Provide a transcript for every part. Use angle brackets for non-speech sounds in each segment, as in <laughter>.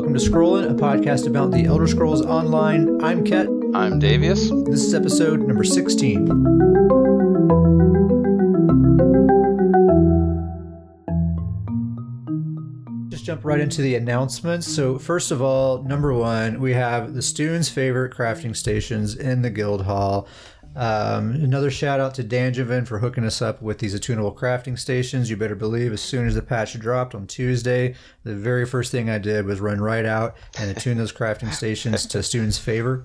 welcome to Scrollin', a podcast about the Elder Scrolls Online. I'm Ket. I'm Davius. This is episode number 16. Just jump right into the announcements. So, first of all, number one, we have the Stuhn's favorite crafting stations in the Guild Hall. Um, another shout out to Danjevin for hooking us up with these attunable crafting stations. You better believe as soon as the patch dropped on Tuesday, the very first thing I did was run right out and attune those crafting stations to Stuhn's favor.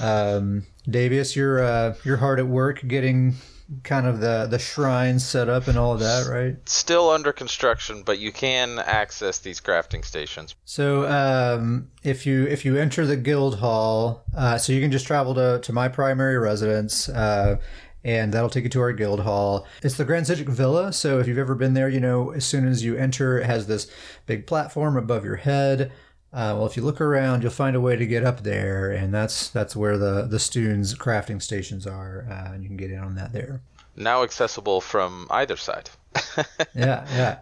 Um, Davius, you're uh, you're hard at work getting kind of the the shrine set up and all of that, right? Still under construction, but you can access these crafting stations. So um, if you if you enter the guild hall, uh, so you can just travel to to my primary residence. Uh, and that'll take you to our guild hall. It's the Grand Psijic Villa, so if you've ever been there, you know as soon as you enter, it has this big platform above your head. Uh, well, if you look around, you'll find a way to get up there, and that's that's where the the Stuhn's crafting stations are, uh, and you can get in on that there. Now accessible from either side. <laughs> yeah, yeah.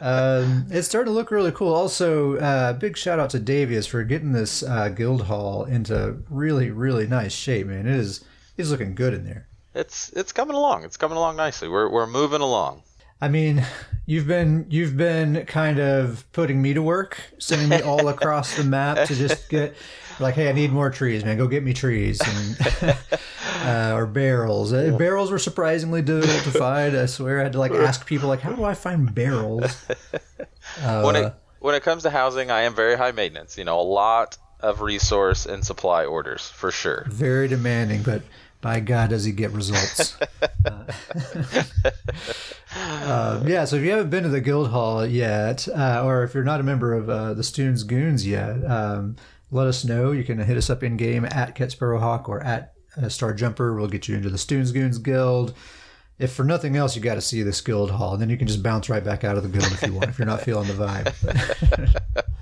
Um, it's starting to look really cool. Also, uh, big shout out to Davius for getting this uh, guild hall into really, really nice shape. Man, it is it's looking good in there. It's it's coming along. It's coming along nicely. We're we're moving along. I mean, <laughs> you've been you've been kind of putting me to work, sending me all across the map to just <laughs> get like, hey, I need more trees, man. Go get me trees and <laughs> uh, or barrels. Uh, barrels were surprisingly difficult to find. I swear, I had to like ask people like, how do I find barrels? Uh, when it when it comes to housing, I am very high maintenance. You know, a lot of resource and supply orders for sure. Very demanding, but by God, does he get results? <laughs> uh, uh, yeah, so if you haven't been to the guild hall yet, uh, or if you're not a member of uh, the Stuhn's Goons yet, um, let us know. You can hit us up in game at Ket Sparrowhawk or at uh, Star Jumper. We'll get you into the Stuhn's Goons Guild. If for nothing else, you got to see this guild hall, and then you can just bounce right back out of the guild if you want, if you're not feeling the vibe.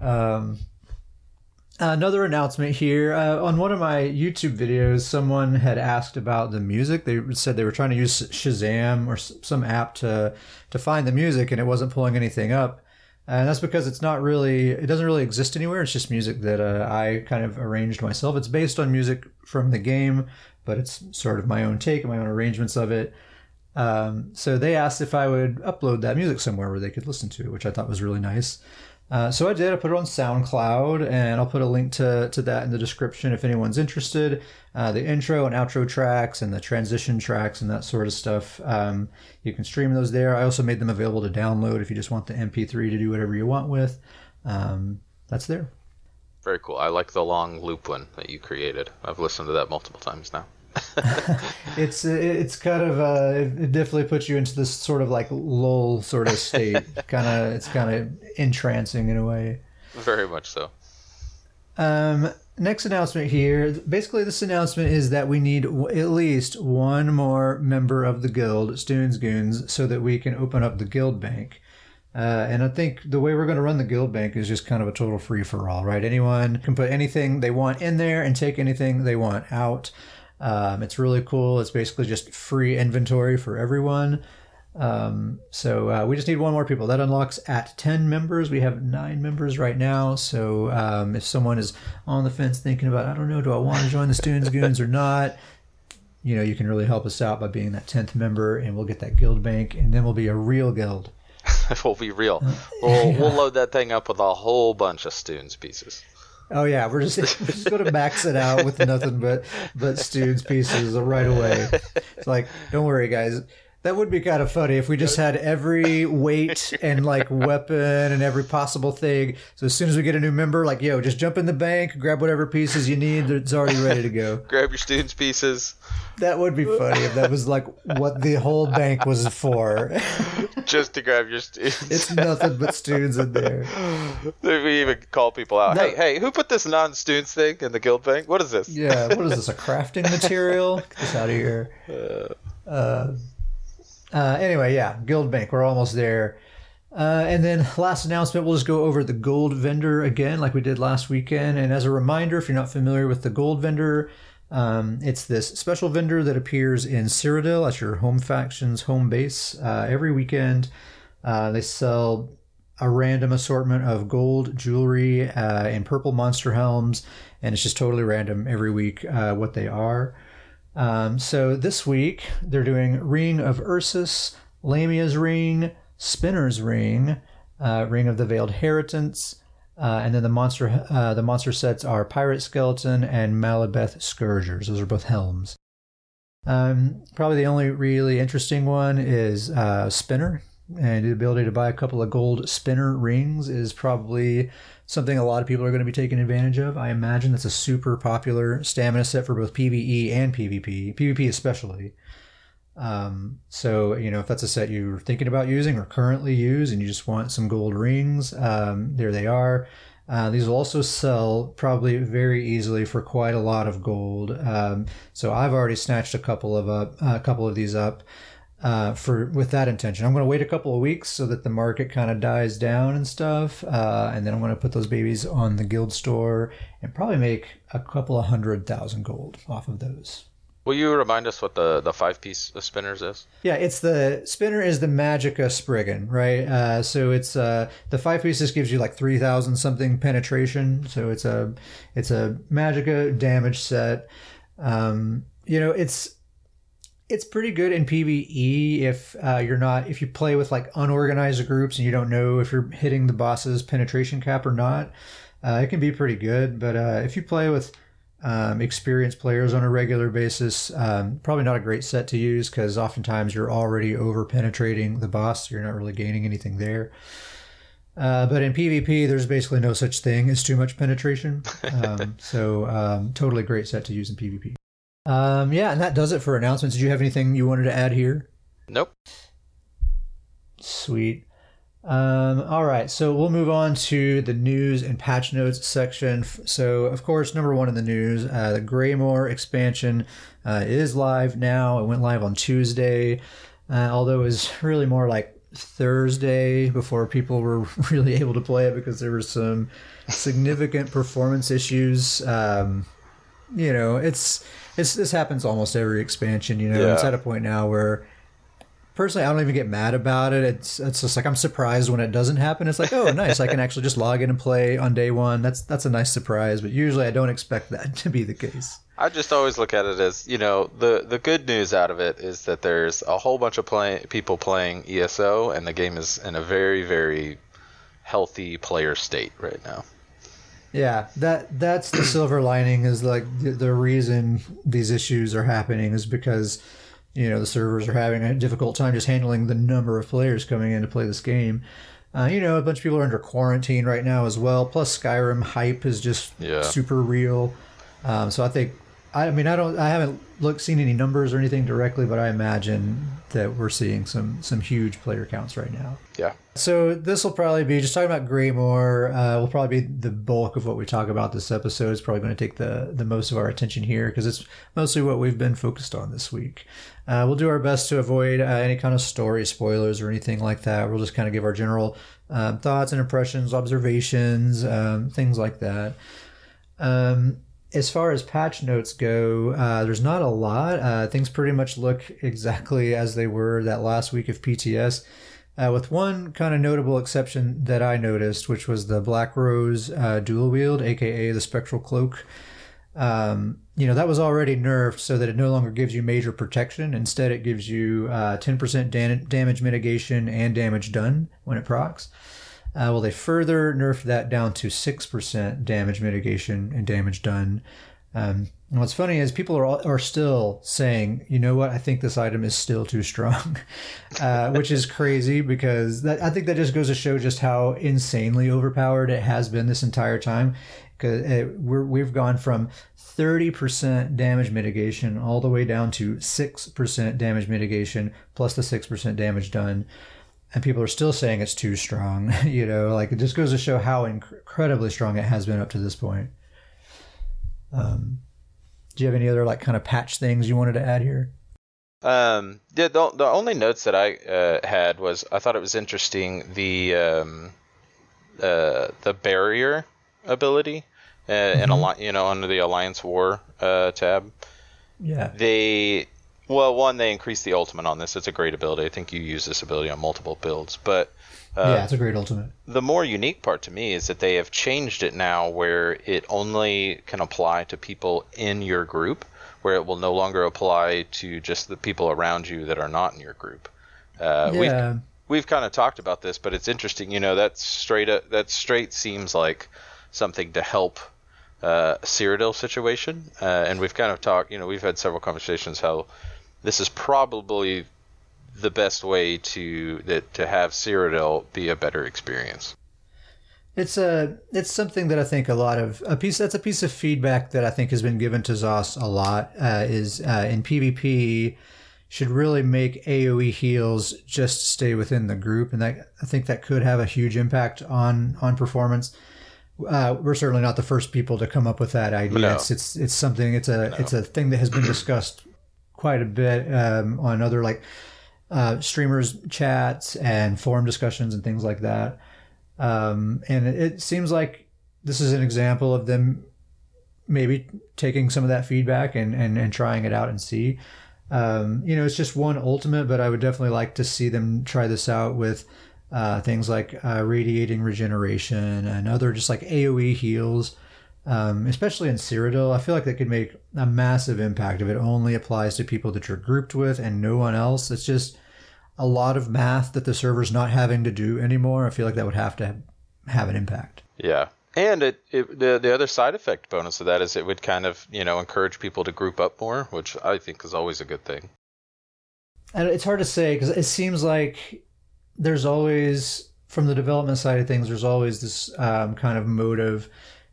<laughs> um, Another announcement here. Uh, on one of my YouTube videos, someone had asked about the music. They said they were trying to use Shazam or some app to to find the music, and it wasn't pulling anything up. And that's because it's not really, it doesn't really exist anywhere. It's just music that uh, I kind of arranged myself. It's based on music from the game, but it's sort of my own take, and my own arrangements of it. Um, so they asked if I would upload that music somewhere where they could listen to it, which I thought was really nice. Uh, so I did. I put it on SoundCloud, and I'll put a link to, to that in the description if anyone's interested. Uh, the intro and outro tracks and the transition tracks and that sort of stuff. Um, you can stream those there. I also made them available to download if you just want the MP3 to do whatever you want with. Um, that's there. Very cool. I like the long loop one that you created. I've listened to that multiple times now. <laughs> it's it's kind of uh, it definitely puts you into this sort of like lull sort of state. <laughs> kind of it's kind of entrancing in a way. Very much so. Um, next announcement here. Basically, this announcement is that we need w- at least one more member of the guild, Stuhn's Goons, so that we can open up the guild bank. Uh, and I think the way we're going to run the guild bank is just kind of a total free for all, right? Anyone can put anything they want in there and take anything they want out. Um, it's really cool. It's basically just free inventory for everyone. Um, so uh, we just need one more people. That unlocks at 10 members. We have nine members right now. So um, if someone is on the fence thinking about, I don't know, do I want to join the Stuhn's <laughs> Goons or not? You know, you can really help us out by being that 10th member, and we'll get that guild bank, and then we'll be a real guild. <laughs> we'll be real. We'll, <laughs> we'll load that thing up with a whole bunch of Stuhn's pieces. Oh yeah, we're just we're just going to max it out with nothing but but Stuhn's pieces right away. It's like, don't worry, guys. That would be kind of funny if we just had every weight <laughs> and like weapon and every possible thing. So as soon as we get a new member, like yo, just jump in the bank, grab whatever pieces you need. It's already ready to go. <laughs> grab your Stuhn's pieces. That would be funny if that was like what the whole bank was for. <laughs> just to grab your Stuhn's. It's nothing but students in there. We even call people out. No. Hey, hey, who put this non-students thing in the guild bank? What is this? Yeah, what is this? A crafting material? Get this out of here. Uh, uh, anyway, yeah, Guild Bank. We're almost there. Uh, and then last announcement, we'll just go over the gold vendor again, like we did last weekend. And as a reminder, if you're not familiar with the gold vendor, um, it's this special vendor that appears in Cyrodiil at your home faction's home base uh, every weekend. Uh, they sell a random assortment of gold jewelry uh, and purple monster helms, and it's just totally random every week uh, what they are. Um, so this week they're doing Ring of Ursus, Lamia's Ring, Spinner's Ring, uh, Ring of the Veiled Inheritance, uh, and then the monster uh, the monster sets are Pirate Skeleton and Malubeth Scourgers. Those are both helms. Um, probably the only really interesting one is uh, Spinner, and the ability to buy a couple of gold Spinner rings is probably something a lot of people are going to be taking advantage of. I imagine that's a super popular stamina set for both PVE and PvP, PvP especially. Um, so you know if that's a set you're thinking about using or currently use, and you just want some gold rings, um, there they are. Uh, these will also sell probably very easily for quite a lot of gold. Um, so I've already snatched a couple of up, a couple of these up uh, for with that intention. I'm going to wait a couple of weeks so that the market kind of dies down and stuff, uh, and then I'm going to put those babies on the guild store and probably make a couple of hundred thousand gold off of those. Will you remind us what the, the five piece of spinners is? Yeah, it's the spinner is the Magicka Spriggan, right? Uh, so it's uh, the five pieces gives you like three thousand something penetration. So it's a it's a Magicka damage set. Um, you know, it's it's pretty good in PVE if uh, you're not if you play with like unorganized groups and you don't know if you're hitting the boss's penetration cap or not. Uh, it can be pretty good, but uh, if you play with um, experienced players on a regular basis. Um, probably not a great set to use because oftentimes you're already over penetrating the boss. So you're not really gaining anything there. Uh, but in PvP, there's basically no such thing as too much penetration. <laughs> Um, so um, totally great set to use in PvP. Um, yeah, and that does it for announcements. Did you have anything you wanted to add here? Nope. Sweet. Um, all right, so we'll move on to the news and patch notes section. So, of course, number one in the news, uh, the Greymoor expansion uh, is live now. It went live on Tuesday, uh, although it was really more like Thursday before people were <laughs> really able to play it because there were some significant performance issues. Um, you know, it's it's this happens almost every expansion. You know, yeah. it's at a point now where personally, I don't even get mad about it. It's it's just like I'm surprised when it doesn't happen. It's like, oh, <laughs> nice, I can actually just log in and play on day one. That's that's a nice surprise. But usually, I don't expect that <laughs> to be the case. I just always look at it as you know the the good news out of it is that there's a whole bunch of play, people playing ESO, and the game is in a very very healthy player state right now. Yeah, that that's the silver lining. Is like the, the reason these issues are happening is because you know the servers are having a difficult time just handling the number of players coming in to play this game. Uh, you know, a bunch of people are under quarantine right now as well. Plus, Skyrim hype is just yeah. super real. Um, so I think, I, mean, I don't, I haven't looked seen any numbers or anything directly, but I imagine that we're seeing some some huge player counts right now. Yeah. So this will probably be just talking about Greymoor. Uh, will probably be the bulk of what we talk about this episode. It's probably going to take the the most of our attention here because it's mostly what we've been focused on this week. Uh, we'll do our best to avoid uh, any kind of story spoilers or anything like that. We'll just kind of give our general um, thoughts and impressions, observations, um, things like that. Um, as far as patch notes go, uh, there's not a lot. Uh, things pretty much look exactly as they were that last week of PTS, uh, with one kind of notable exception that I noticed, which was the Black Rose uh, dual wield, aka the Spectral Cloak. Um, you know, that was already nerfed so that it no longer gives you major protection. Instead, it gives you 10% uh, dan- damage mitigation and damage done when it procs. Uh, well, they further nerfed that down to 6% damage mitigation and damage done. Um, and what's funny is people are, are still saying, you know what, I think this item is still too strong, <laughs> uh, which is crazy because that, I think that just goes to show just how insanely overpowered it has been this entire time. Because we have gone from 30% damage mitigation all the way down to 6% damage mitigation plus the 6% damage done and people are still saying it's too strong. <laughs> you know, like it just goes to show how incredibly strong it has been up to this point. Um, do you have any other like kind of patch things you wanted to add here? Um, the, the, the only notes that I uh, had was I thought it was interesting the um, uh, the barrier ability uh, mm-hmm. and you know under the Alliance War uh, tab. Yeah. They Well, one, they increased the ultimate on this. It's a great ability. I think you use this ability on multiple builds. But uh, yeah, it's a great ultimate. The more unique part to me is that they have changed it now where it only can apply to people in your group, where it will no longer apply to just the people around you that are not in your group. Uh, yeah. We've, we've kind of talked about this, but it's interesting. You know, that straight up, that straight seems like something to help uh, Cyrodiil situation, uh, and we've kind of talked. You know, we've had several conversations how this is probably the best way to that to have Cyrodiil be a better experience. It's a it's something that I think a lot of a piece that's a piece of feedback that I think has been given to ZOS a lot uh, is uh, in PvP should really make AOE heals just stay within the group, and that I think that could have a huge impact on on performance. Uh, we're certainly not the first people to come up with that idea. No. It's, it's it's something. It's a no. it's a thing that has been discussed quite a bit um, on other like uh, streamers chats and forum discussions and things like that. Um, and it, seems like this is an example of them maybe taking some of that feedback and, and, and trying it out and see. Um, you know, it's just one ultimate, but I would definitely like to see them try this out with uh, things like uh, radiating regeneration and other just like AoE heals, um, especially in Cyrodiil. I feel like that could make a massive impact if it only applies to people that you're grouped with and no one else. It's just a lot of math that the server's not having to do anymore. I feel like that would have to have an impact. Yeah. And it, it, the the other side effect bonus of that is it would kind of you know encourage people to group up more, which I think is always a good thing. And it's hard to say because it seems like there's always from the development side of things, there's always this um, kind of motive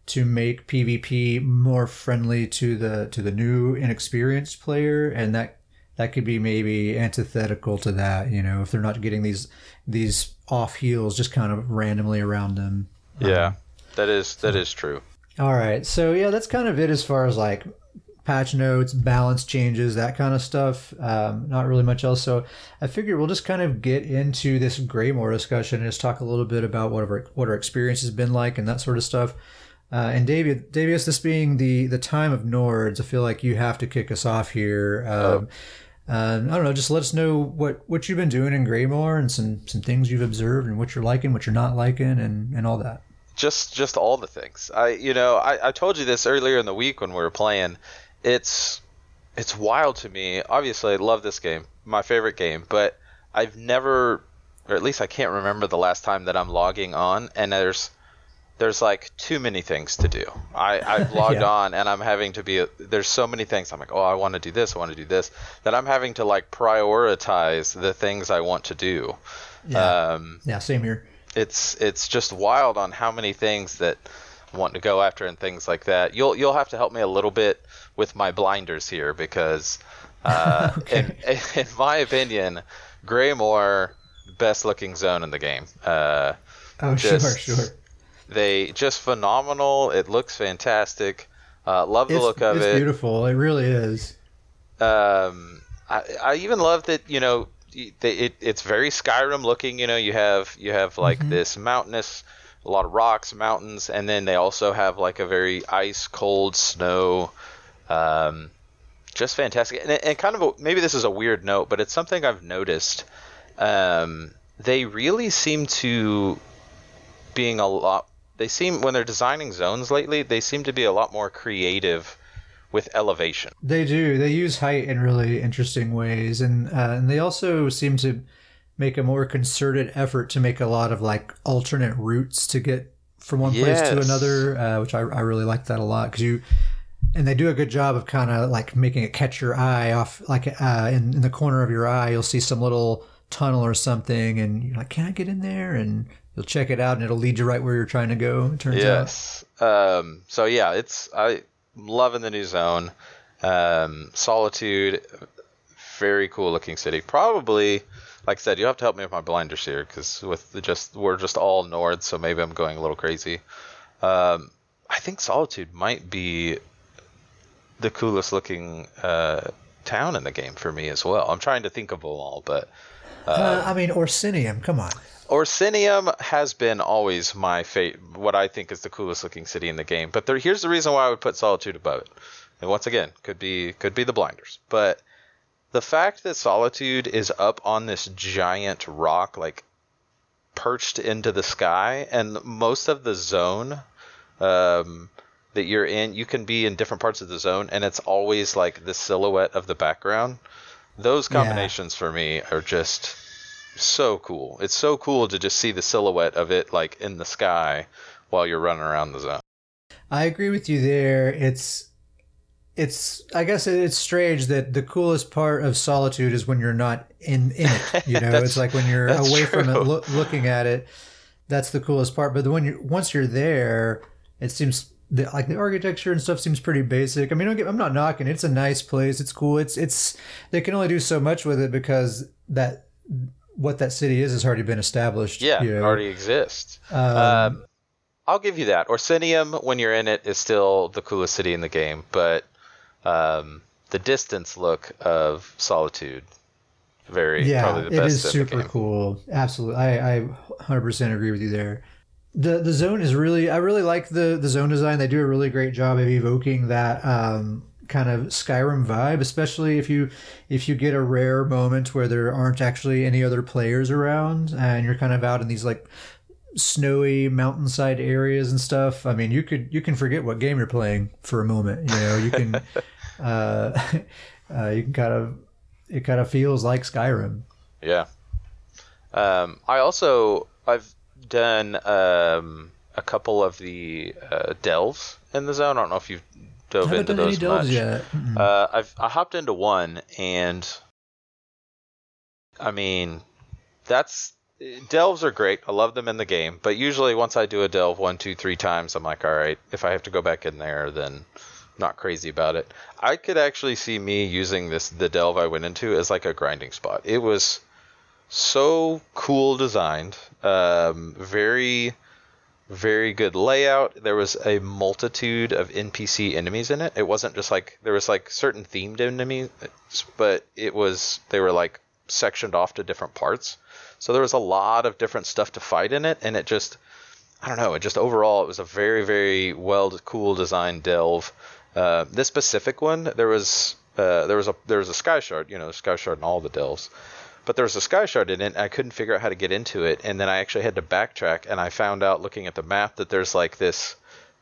to make PvP more friendly to the to the new inexperienced player, and that that could be maybe antithetical to that. You know, if they're not getting these these off heals just kind of randomly around them. Yeah, um, that is that is true. All right, so yeah, that's kind of it as far as like patch notes, balance changes, that kind of stuff. Um, not really much else. So I figure we'll just kind of get into this Greymoor discussion and just talk a little bit about what our what our experience has been like and that sort of stuff. Uh, and David, Davius, this being the the time of Nords, I feel like you have to kick us off here. Um, oh. Uh, I don't know. Just let us know what, what you've been doing in Greymoor and some, some things you've observed and what you're liking, what you're not liking, and, and all that. Just just all the things. I you know I, I told you this earlier in the week when we were playing. It's it's wild to me. Obviously, I love this game, my favorite game, but I've never, or at least I can't remember the last time that I'm logging on and there's there's like too many things to do. I, I've <laughs> logged yeah. on and I'm having to be, there's so many things. I'm like, oh, I want to do this, I want to do this, that I'm having to like prioritize the things I want to do. Yeah. Um, yeah, same here. It's it's just wild on how many things that I want to go after and things like that. You'll you'll have to help me a little bit with my blinders here because, uh, <laughs> okay. in, in my opinion, Greymoor best looking zone in the game. Uh, oh, just, sure, sure they just phenomenal. It looks fantastic. Uh, love the it's, look of it's it. It's beautiful. It really is. Um, I, I even love that you know it, it's very Skyrim looking. You know, you have you have like mm-hmm. this mountainous, a lot of rocks, mountains, and then they also have like a very ice cold snow. Um, just fantastic, and, and kind of a, maybe this is a weird note, but it's something I've noticed. Um, they really seem to being a lot they seem when they're designing zones lately, they seem to be a lot more creative with elevation. They do. They use height in really interesting ways, and uh, and they also seem to make a more concerted effort to make a lot of like alternate routes to get from one yes. place to another, uh, which I, I really like that a lot because you and they do a good job of kind of like making it catch your eye off like uh, in, in the corner of your eye you'll see some little tunnel or something and you're like can i get in there and you'll check it out and it'll lead you right where you're trying to go. It turns yes. out. Um, so yeah, it's I loving the new zone. Um, Solitude, very cool looking city. Probably, like I said, you have to help me with my blinders here because with just we're just all north, so maybe I'm going a little crazy. Um, I think Solitude might be the coolest looking uh, town in the game for me as well. I'm trying to think of them all, but uh, uh, I mean Orsinium. Come on. Orsinium has been always my fate, what I think is the coolest looking city in the game. But there, here's the reason why I would put Solitude above it. And once again, could be could be the blinders, but the fact that Solitude is up on this giant rock, like perched into the sky, and most of the zone um, that you're in, you can be in different parts of the zone, and it's always like the silhouette of the background. Those combinations yeah. for me are just so cool. It's so cool to just see the silhouette of it like in the sky while you're running around the zone. I agree with you there. It's it's I guess it's strange that the coolest part of solitude is when you're not in in it. You <laughs> know, it's like when you're away true. from it, lo- looking at it. That's the coolest part. But when you once you're there, it seems the, like the architecture and stuff seems pretty basic. I mean, get, I'm not knocking. It's a nice place. It's cool. It's it's they can only do so much with it because that what that city is has already been established. Yeah, you know? already exists. Um, um, I'll give you that. Orsinium, when you're in it, is still the coolest city in the game, but um, the distance look of Solitude, very yeah, probably the best. it is super cool. Absolutely, I, I 100% agree with you there. The the zone is really I really like the the zone design. They do a really great job of evoking that um, kind of Skyrim vibe, especially if you if you get a rare moment where there aren't actually any other players around and you're kind of out in these like snowy mountainside areas and stuff. I mean, you could you can forget what game you're playing for a moment. You know, you can <laughs> uh, <laughs> uh, you can kind of it kind of feels like Skyrim. Yeah. Um, I also I've done um, a couple of the uh, delves in the zone. I don't know if you've dove into those much. Yet. Uh, I've I hopped into one and I mean that's delves are great. I love them in the game, but usually once I do a delve one, two, three times, I'm like, all right, if I have to go back in there, then not crazy about it. I could actually see me using this the delve I went into as like a grinding spot. It was so cool designed, um, very very good layout. There was a multitude of NPC enemies in it. It wasn't just like there was like certain themed enemies, but it was they were like sectioned off to different parts. So there was a lot of different stuff to fight in it, and it just I don't know. It just overall it was a very very well cool designed delve. Uh, this specific one there was uh, there was a there was a sky shard. You know, sky shard in all the delves. But there was a sky shard in it, and I couldn't figure out how to get into it. And then I actually had to backtrack, and I found out looking at the map that there's like this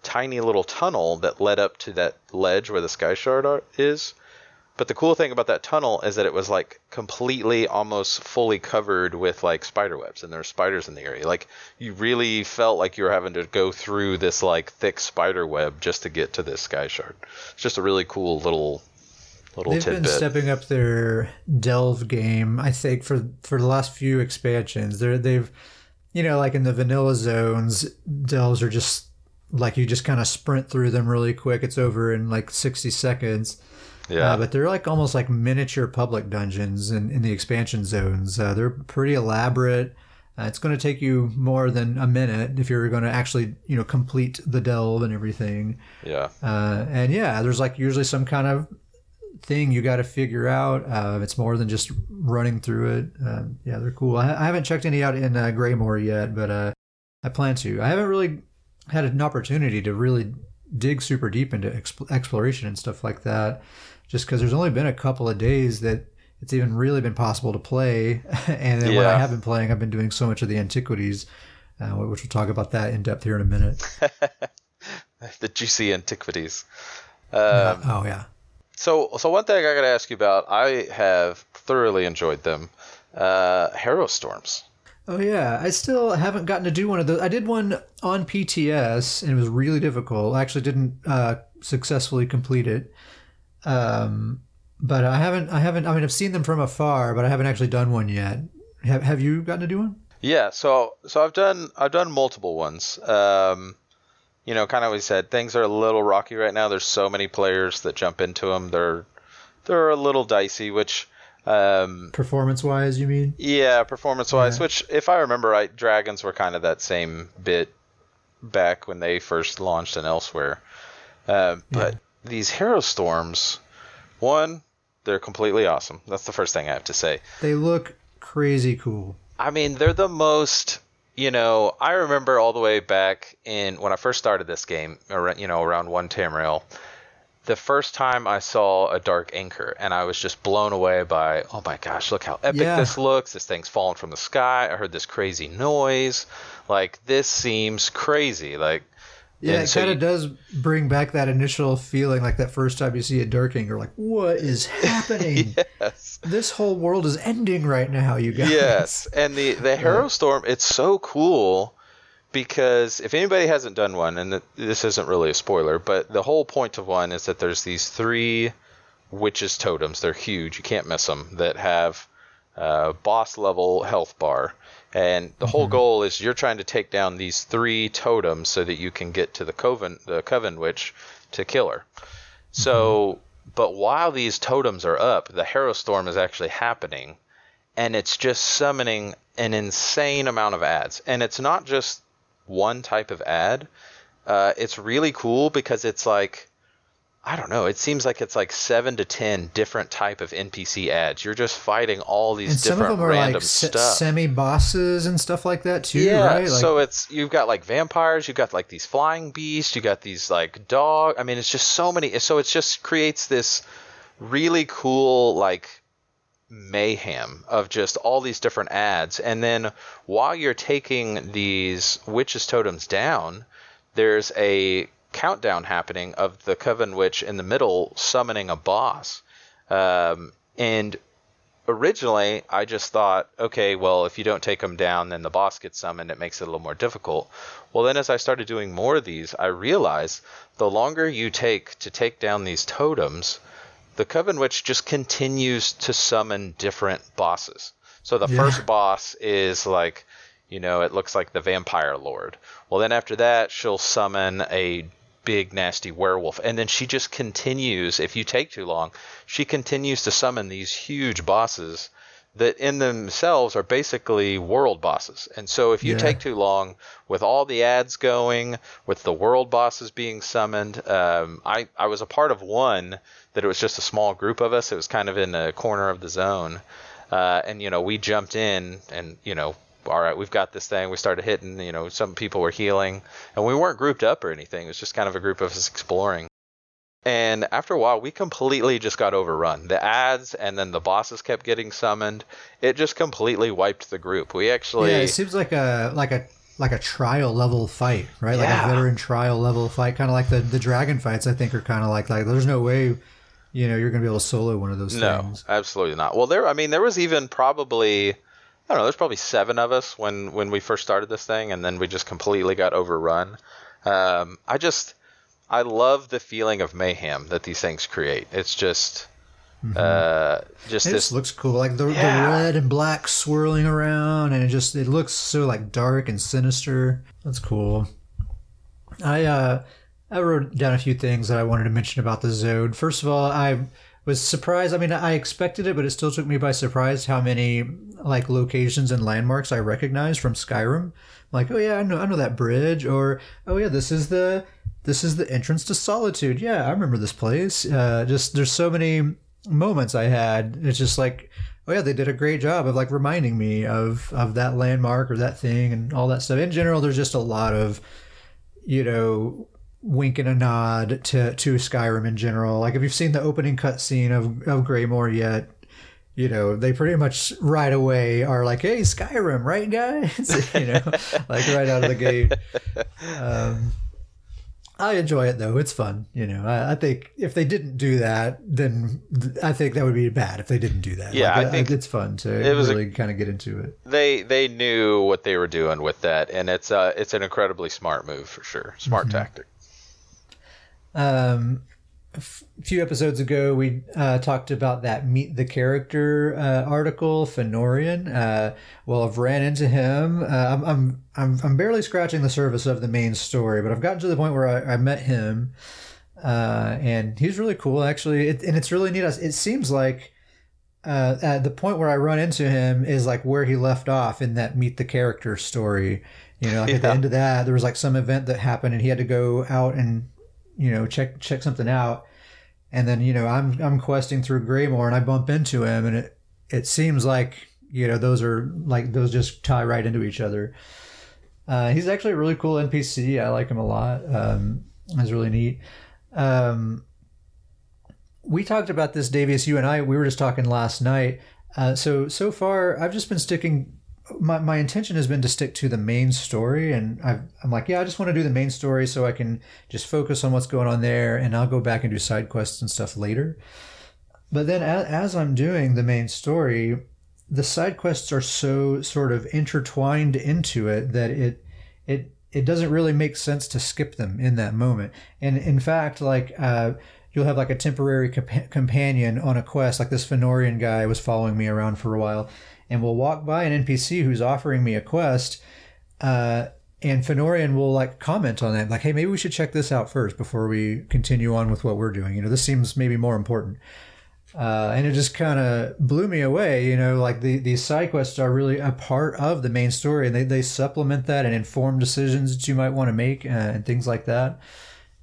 tiny little tunnel that led up to that ledge where the sky shard are, is. But the cool thing about that tunnel is that it was like completely, almost fully covered with like spider webs, and there were spiders in the area. Like you really felt like you were having to go through this like thick spider web just to get to this sky shard. It's just a really cool little little They've tidbit. been stepping up their delve game, I think, for for the last few expansions. They're they've you know, like in the vanilla zones, delves are just like you just kind of sprint through them really quick. It's over in like sixty seconds. Yeah, uh, but they're like almost like miniature public dungeons in, in the expansion zones. Uh, they're pretty elaborate. Uh, it's going to take you more than a minute if you're going to actually, you know, complete the delve and everything. Yeah. Uh, and yeah, there's like usually some kind of thing you got to figure out. Uh, it's more than just running through it. Uh, yeah, they're cool. I, I, haven't checked any out in uh, Greymoor yet, but uh, I plan to. I haven't really had an opportunity to really dig super deep into exp- exploration and stuff like that, just because there's only been a couple of days that it's even really been possible to play. <laughs> and then yeah. when I have been playing, I've been doing so much of the antiquities, uh, which we'll talk about that in depth here in a minute. <laughs> the juicy antiquities. Um, oh yeah. So, so one thing I got to ask you about, I have thoroughly enjoyed them. Uh, Harrowstorms. Oh yeah, I still haven't gotten to do one of those. I did one on PTS and it was really difficult. I actually didn't uh, successfully complete it. Um, but I haven't. I haven't. I mean, I've seen them from afar, but I haven't actually done one yet. Have Have you gotten to do one? Yeah. So so I've done I've done multiple ones. Um, you know, kind of we said, things are a little rocky right now. There's so many players that jump into them. They're they're a little dicey, which um, performance wise, you mean? Yeah, performance wise. Yeah. Which, if I remember right, dragons were kind of that same bit back when they first launched and elsewhere. Uh, but yeah. these Harrowstorms, one, they're completely awesome. That's the first thing I have to say. They look crazy cool. I mean, they're the most you know, I remember all the way back in when I first started this game, around, you know, around one Tamriel, the first time I saw a dark anchor, and I was just blown away by, oh my gosh, look how epic Yeah. this looks. This thing's falling from the sky. I heard this crazy noise. Like this seems crazy. Like Yeah, and it so kind of does bring back that initial feeling, like that first time you see a dark anchor, like what is <laughs> happening? yes. This whole world is ending right now, you guys. yes, and the the Harrowstorm, it's so cool because if anybody hasn't done one, and this isn't really a spoiler, but the whole point of one is that there's these three witches totems. They're huge, you can't miss them. That have uh, boss level health bar, and the whole goal is you're trying to take down these three totems so that you can get to the coven, the coven witch, to kill her. So, but while these totems are up, the Harrowstorm is actually happening and it's just summoning an insane amount of ads. And it's not just one type of ad. Uh, it's really cool because it's like I don't know. It seems like it's like seven to ten different type of NPC ads. You're just fighting all these And some of different them are random like stuff. semi bosses and stuff like that too, yeah, right? Like, so it's you've got like vampires, you've got like these flying beasts, you got these like dog. I mean, it's just so many. So it just creates this really cool like mayhem of just all these different ads. And then while you're taking these witches totems down, there's a countdown happening of the coven witch in the middle summoning a boss. Um, and originally I just thought, okay, well, if you don't take them down, then the boss gets summoned. It makes it a little more difficult. Well, then as I started doing more of these, I realized the longer you take to take down these totems, the Coven Witch just continues to summon different bosses. So the Yeah. first boss is like, you know, it looks like the Vampire Lord. Well, then after that, she'll summon a big nasty werewolf. And then she just continues if you take too long she continues to summon these huge bosses that in themselves are basically world bosses. And so if you Yeah. take too long with all the ads going with the world bosses being summoned um, I, I was a part of one that it was just a small group of us. It was kind of in a corner of the zone. Uh, and you know we jumped in and you know all right we've got this thing we started hitting you know some people were healing and we weren't grouped up or anything it was just kind of a group of us exploring and after a while we completely just got overrun the ads and then the bosses kept getting summoned it just completely wiped the group we actually yeah, it seems like a like a like a trial level fight, right? Like a veteran trial level fight, kind of like the the dragon fights. I think are kind of like like there's no way, you know, you're gonna be able to solo one of those No, things. absolutely not. Well, there. I mean, there was even probably, I don't know. There's probably seven of us when when we first started this thing, and then we just completely got overrun. Um, I just, I love the feeling of mayhem that these things create. It's just, uh, just It this. just looks cool, like the, Yeah. the red and black swirling around, and it just it looks so like dark and sinister. That's cool. I uh I wrote down a few things that I wanted to mention about the Zode. First of all, I was surprised. I mean, I expected it, but it still took me by surprise how many like locations and landmarks I recognized from Skyrim. Like, oh yeah, I know I know that bridge, or oh yeah, this is the this is the entrance to Solitude. Yeah, I remember this place. Uh, just there's so many moments I had. It's just like, oh yeah, they did a great job of like reminding me of of that landmark or that thing and all that stuff. In general, there's just a lot of, you know, wink and a nod to to Skyrim in general. Like if you've seen the opening cutscene of of Greymore yet. You know, they pretty much right away are like, "Hey, Skyrim, right, guys?" <laughs> you know, like right out of the gate. Um, I enjoy it though; it's fun. You know, I, I think if they didn't do that, then I think that would be bad. If they didn't do that, Yeah, Like, I think it's fun to it was really kind of get into it. they they knew what they were doing with that, and it's uh it's an incredibly smart move for sure. Smart tactic. Um, a few episodes ago, we uh, talked about that meet the character uh, article, Fennorian. Uh, well, I've ran into him. Uh, I'm, I'm I'm I'm barely scratching the surface of the main story, but I've gotten to the point where I, I met him, uh, and he's really cool actually. It, and it's really neat. It seems like. Uh, at the point where I run into him is like where he left off in that meet the character story. You know, like at the end of that, there was like some event that happened, and he had to go out and you know check check something out and then you know i'm i'm questing through Greymoor and i bump into him and it it seems like you know those are like those just tie right into each other uh, he's actually a really cool npc i like him a lot um, he's really neat um, we talked about this, Davius. You and I, we were just talking last night. Uh, so so far, I've just been sticking. My, my intention has been to stick to the main story, and i am like, yeah, I just want to do the main story so I can just focus on what's going on there, and I'll go back and do side quests and stuff later. But then, as, as I'm doing the main story, the side quests are so sort of intertwined into it that it it it doesn't really make sense to skip them in that moment. And in fact, like uh, you'll have like a temporary comp- companion on a quest, like this Fennorian guy was following me around for a while, and we'll walk by an NPC who's offering me a quest. Uh, and Fennorian will like comment on that, like, "Hey, maybe we should check this out first before we continue on with what we're doing. You know, this seems maybe more important." Uh, and it just kind of blew me away. You know, like the, these side quests are really a part of the main story, and they, they supplement that and inform decisions that you might want to make uh, and things like that.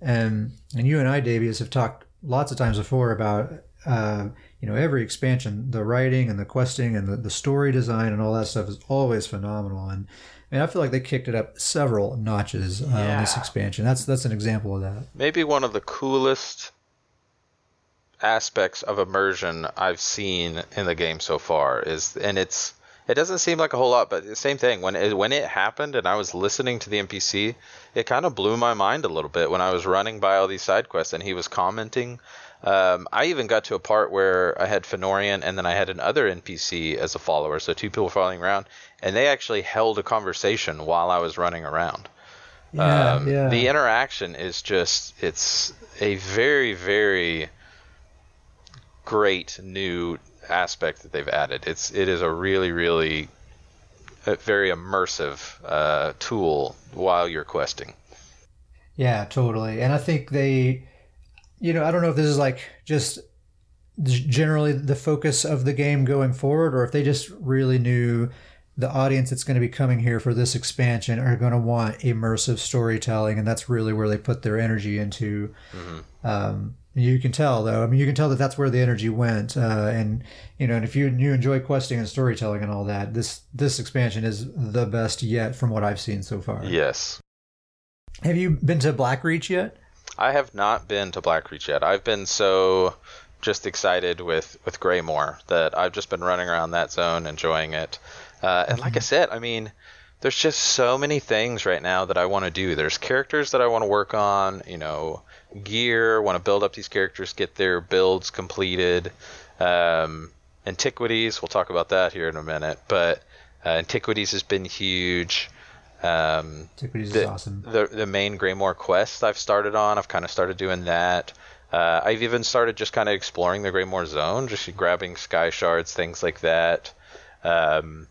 And and you and I, Davius, have talked lots of times before about uh, you know every expansion, the writing and the questing and the, the story design and all that stuff is always phenomenal. And I mean, I feel like they kicked it up several notches uh, yeah. on this expansion. That's that's an example of that. Maybe one of the coolest aspects of immersion I've seen in the game so far is, and it's it doesn't seem like a whole lot, but the same thing when it, when it happened and I was listening to the NPC, it kind of blew my mind a little bit when I was running by all these side quests and he was commenting. Um, I even got to a part where I had Fennorian and then I had another NPC as a follower, so two people following around, and they actually held a conversation while I was running around. Yeah, um, yeah. The interaction is just it's a very very great new aspect that they've added. It's it is a really really a very immersive uh, tool while you're questing. Yeah, totally. And I think they, you know, I don't know if this is like just generally the focus of the game going forward, or if they just really knew the audience that's going to be coming here for this expansion are going to want immersive storytelling, and that's really where they put their energy into. Mm-hmm. Um, you can tell, though. I mean, you can tell that that's where the energy went. Uh, and you know, and if you you enjoy questing and storytelling and all that, this this expansion is the best yet from what I've seen so far. Yes. Have you been to Blackreach yet? I have not been to Blackreach yet. I've been so just excited with with Greymoor that I've just been running around that zone, enjoying it. Uh, and like I mm-hmm. said, I mean, there's just so many things right now that I want to do. There's characters that I want to work on. You know gear, want to build up these characters, get their builds completed. Um, Antiquities, we'll talk about that here in a minute, but uh, Antiquities has been huge. Um, the, is awesome. The, the main Greymoor quest I've started on, I've kind of started doing that. Uh, I've even started just kind of exploring the Greymoor zone, just grabbing sky shards, things like that. Um,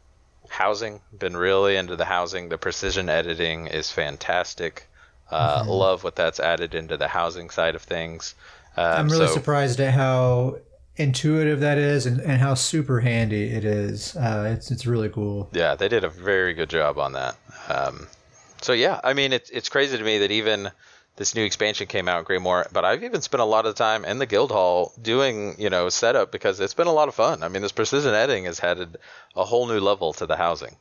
housing, been really into the housing. The precision editing is fantastic. Uh, mm-hmm. Love what that's added into the housing side of things. Um, I'm really so, surprised at how intuitive that is and, and how super handy it is. Uh, it's it's really cool. Yeah, they did a very good job on that. Um, so yeah, I mean it's it's crazy to me that even this new expansion came out, Greymoor, but I've even spent a lot of time in the guild hall doing you know setup because it's been a lot of fun. I mean this precision editing has added a whole new level to the housing.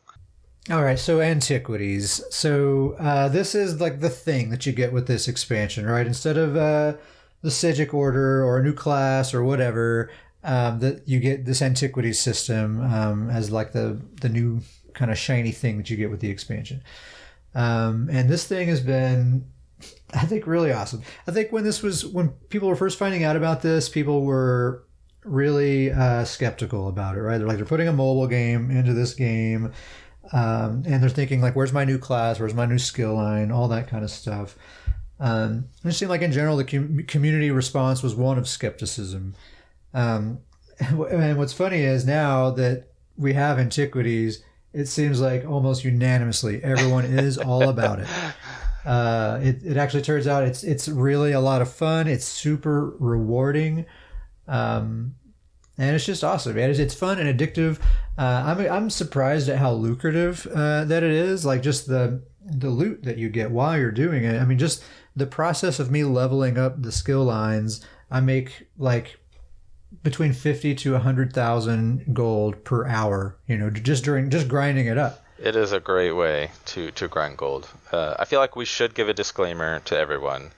All right, so antiquities. So uh, this is like the thing that you get with this expansion, right? Instead of uh, the Psijic Order or a new class or whatever, um, that you get this antiquities system um, as like the the new kind of shiny thing that you get with the expansion. Um, and this thing has been, I think, really awesome. I think when this was when people were first finding out about this, people were really uh, skeptical about it, right? They're like they're putting a mobile game into this game um, and they're thinking like, where's my new class? Where's my new skill line? All that kind of stuff. Um, it seemed like in general the com- community response was one of skepticism. Um, <laughs> and what's funny is now that we have antiquities, it seems like almost unanimously everyone is all about it. <laughs> Uh, it. It actually turns out it's it's really a lot of fun. It's super rewarding. Um, and it's just awesome. It's, it's fun and addictive. Uh, I'm I'm surprised at how lucrative uh, that it is. Like just the the loot that you get while you're doing it. I mean, just the process of me leveling up the skill lines. I make like between fifty to a hundred thousand gold per hour. You know, just during just grinding it up. It is a great way to to grind gold. Uh, I feel like we should give a disclaimer to everyone.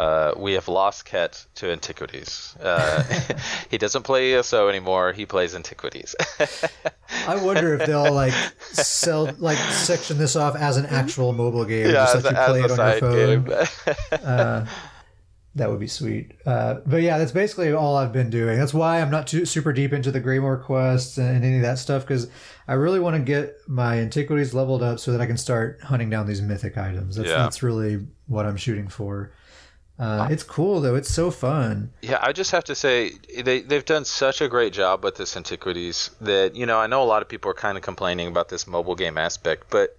Uh, we have lost Ket to Antiquities. Uh, <laughs> he doesn't play ESO anymore. He plays Antiquities. I wonder if they'll like <laughs> sell like section this off as an actual mobile game, yeah, just let you play it on your phone. game. <laughs> Uh, that would be sweet. Uh, but yeah, that's basically all I've been doing. That's why I'm not too super deep into the Greymoor quests and any of that stuff because I really want to get my antiquities leveled up so that I can start hunting down these mythic items. That's, Yeah. that's really what I'm shooting for. Uh, it's cool though. It's so fun. Yeah, I just have to say they they've done such a great job with this antiquities that you know I know a lot of people are kind of complaining about this mobile game aspect, but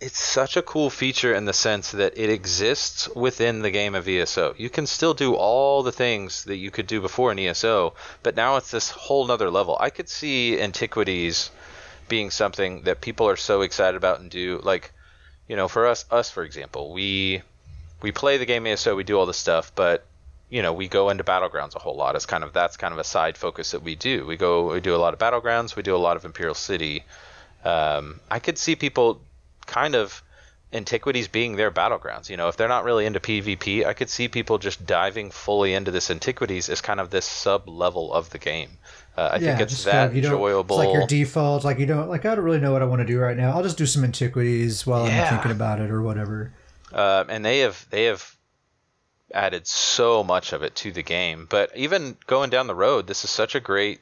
it's such a cool feature in the sense that it exists within the game of ESO. You can still do all the things that you could do before in ESO, but now it's this whole nother level. I could see antiquities being something that people are so excited about and do like you know for us us for example we we play the game ESO, we do all this stuff, but you know, we go into battlegrounds a whole lot. It's kind of that's kind of a side focus that we do. We go, we do a lot of battlegrounds, we do a lot of Imperial City. Um, I could see people kind of antiquities being their battlegrounds. You know, if they're not really into PvP, I could see people just diving fully into this antiquities as kind of this sub level of the game. Uh, I think it's just that kind of, you enjoyable. It's like your default. Like you don't like. I don't really know what I want to do right now. I'll just do some antiquities while Yeah. I'm thinking about it or whatever. Um, and they have they have added so much of it to the game. But even going down the road, this is such a great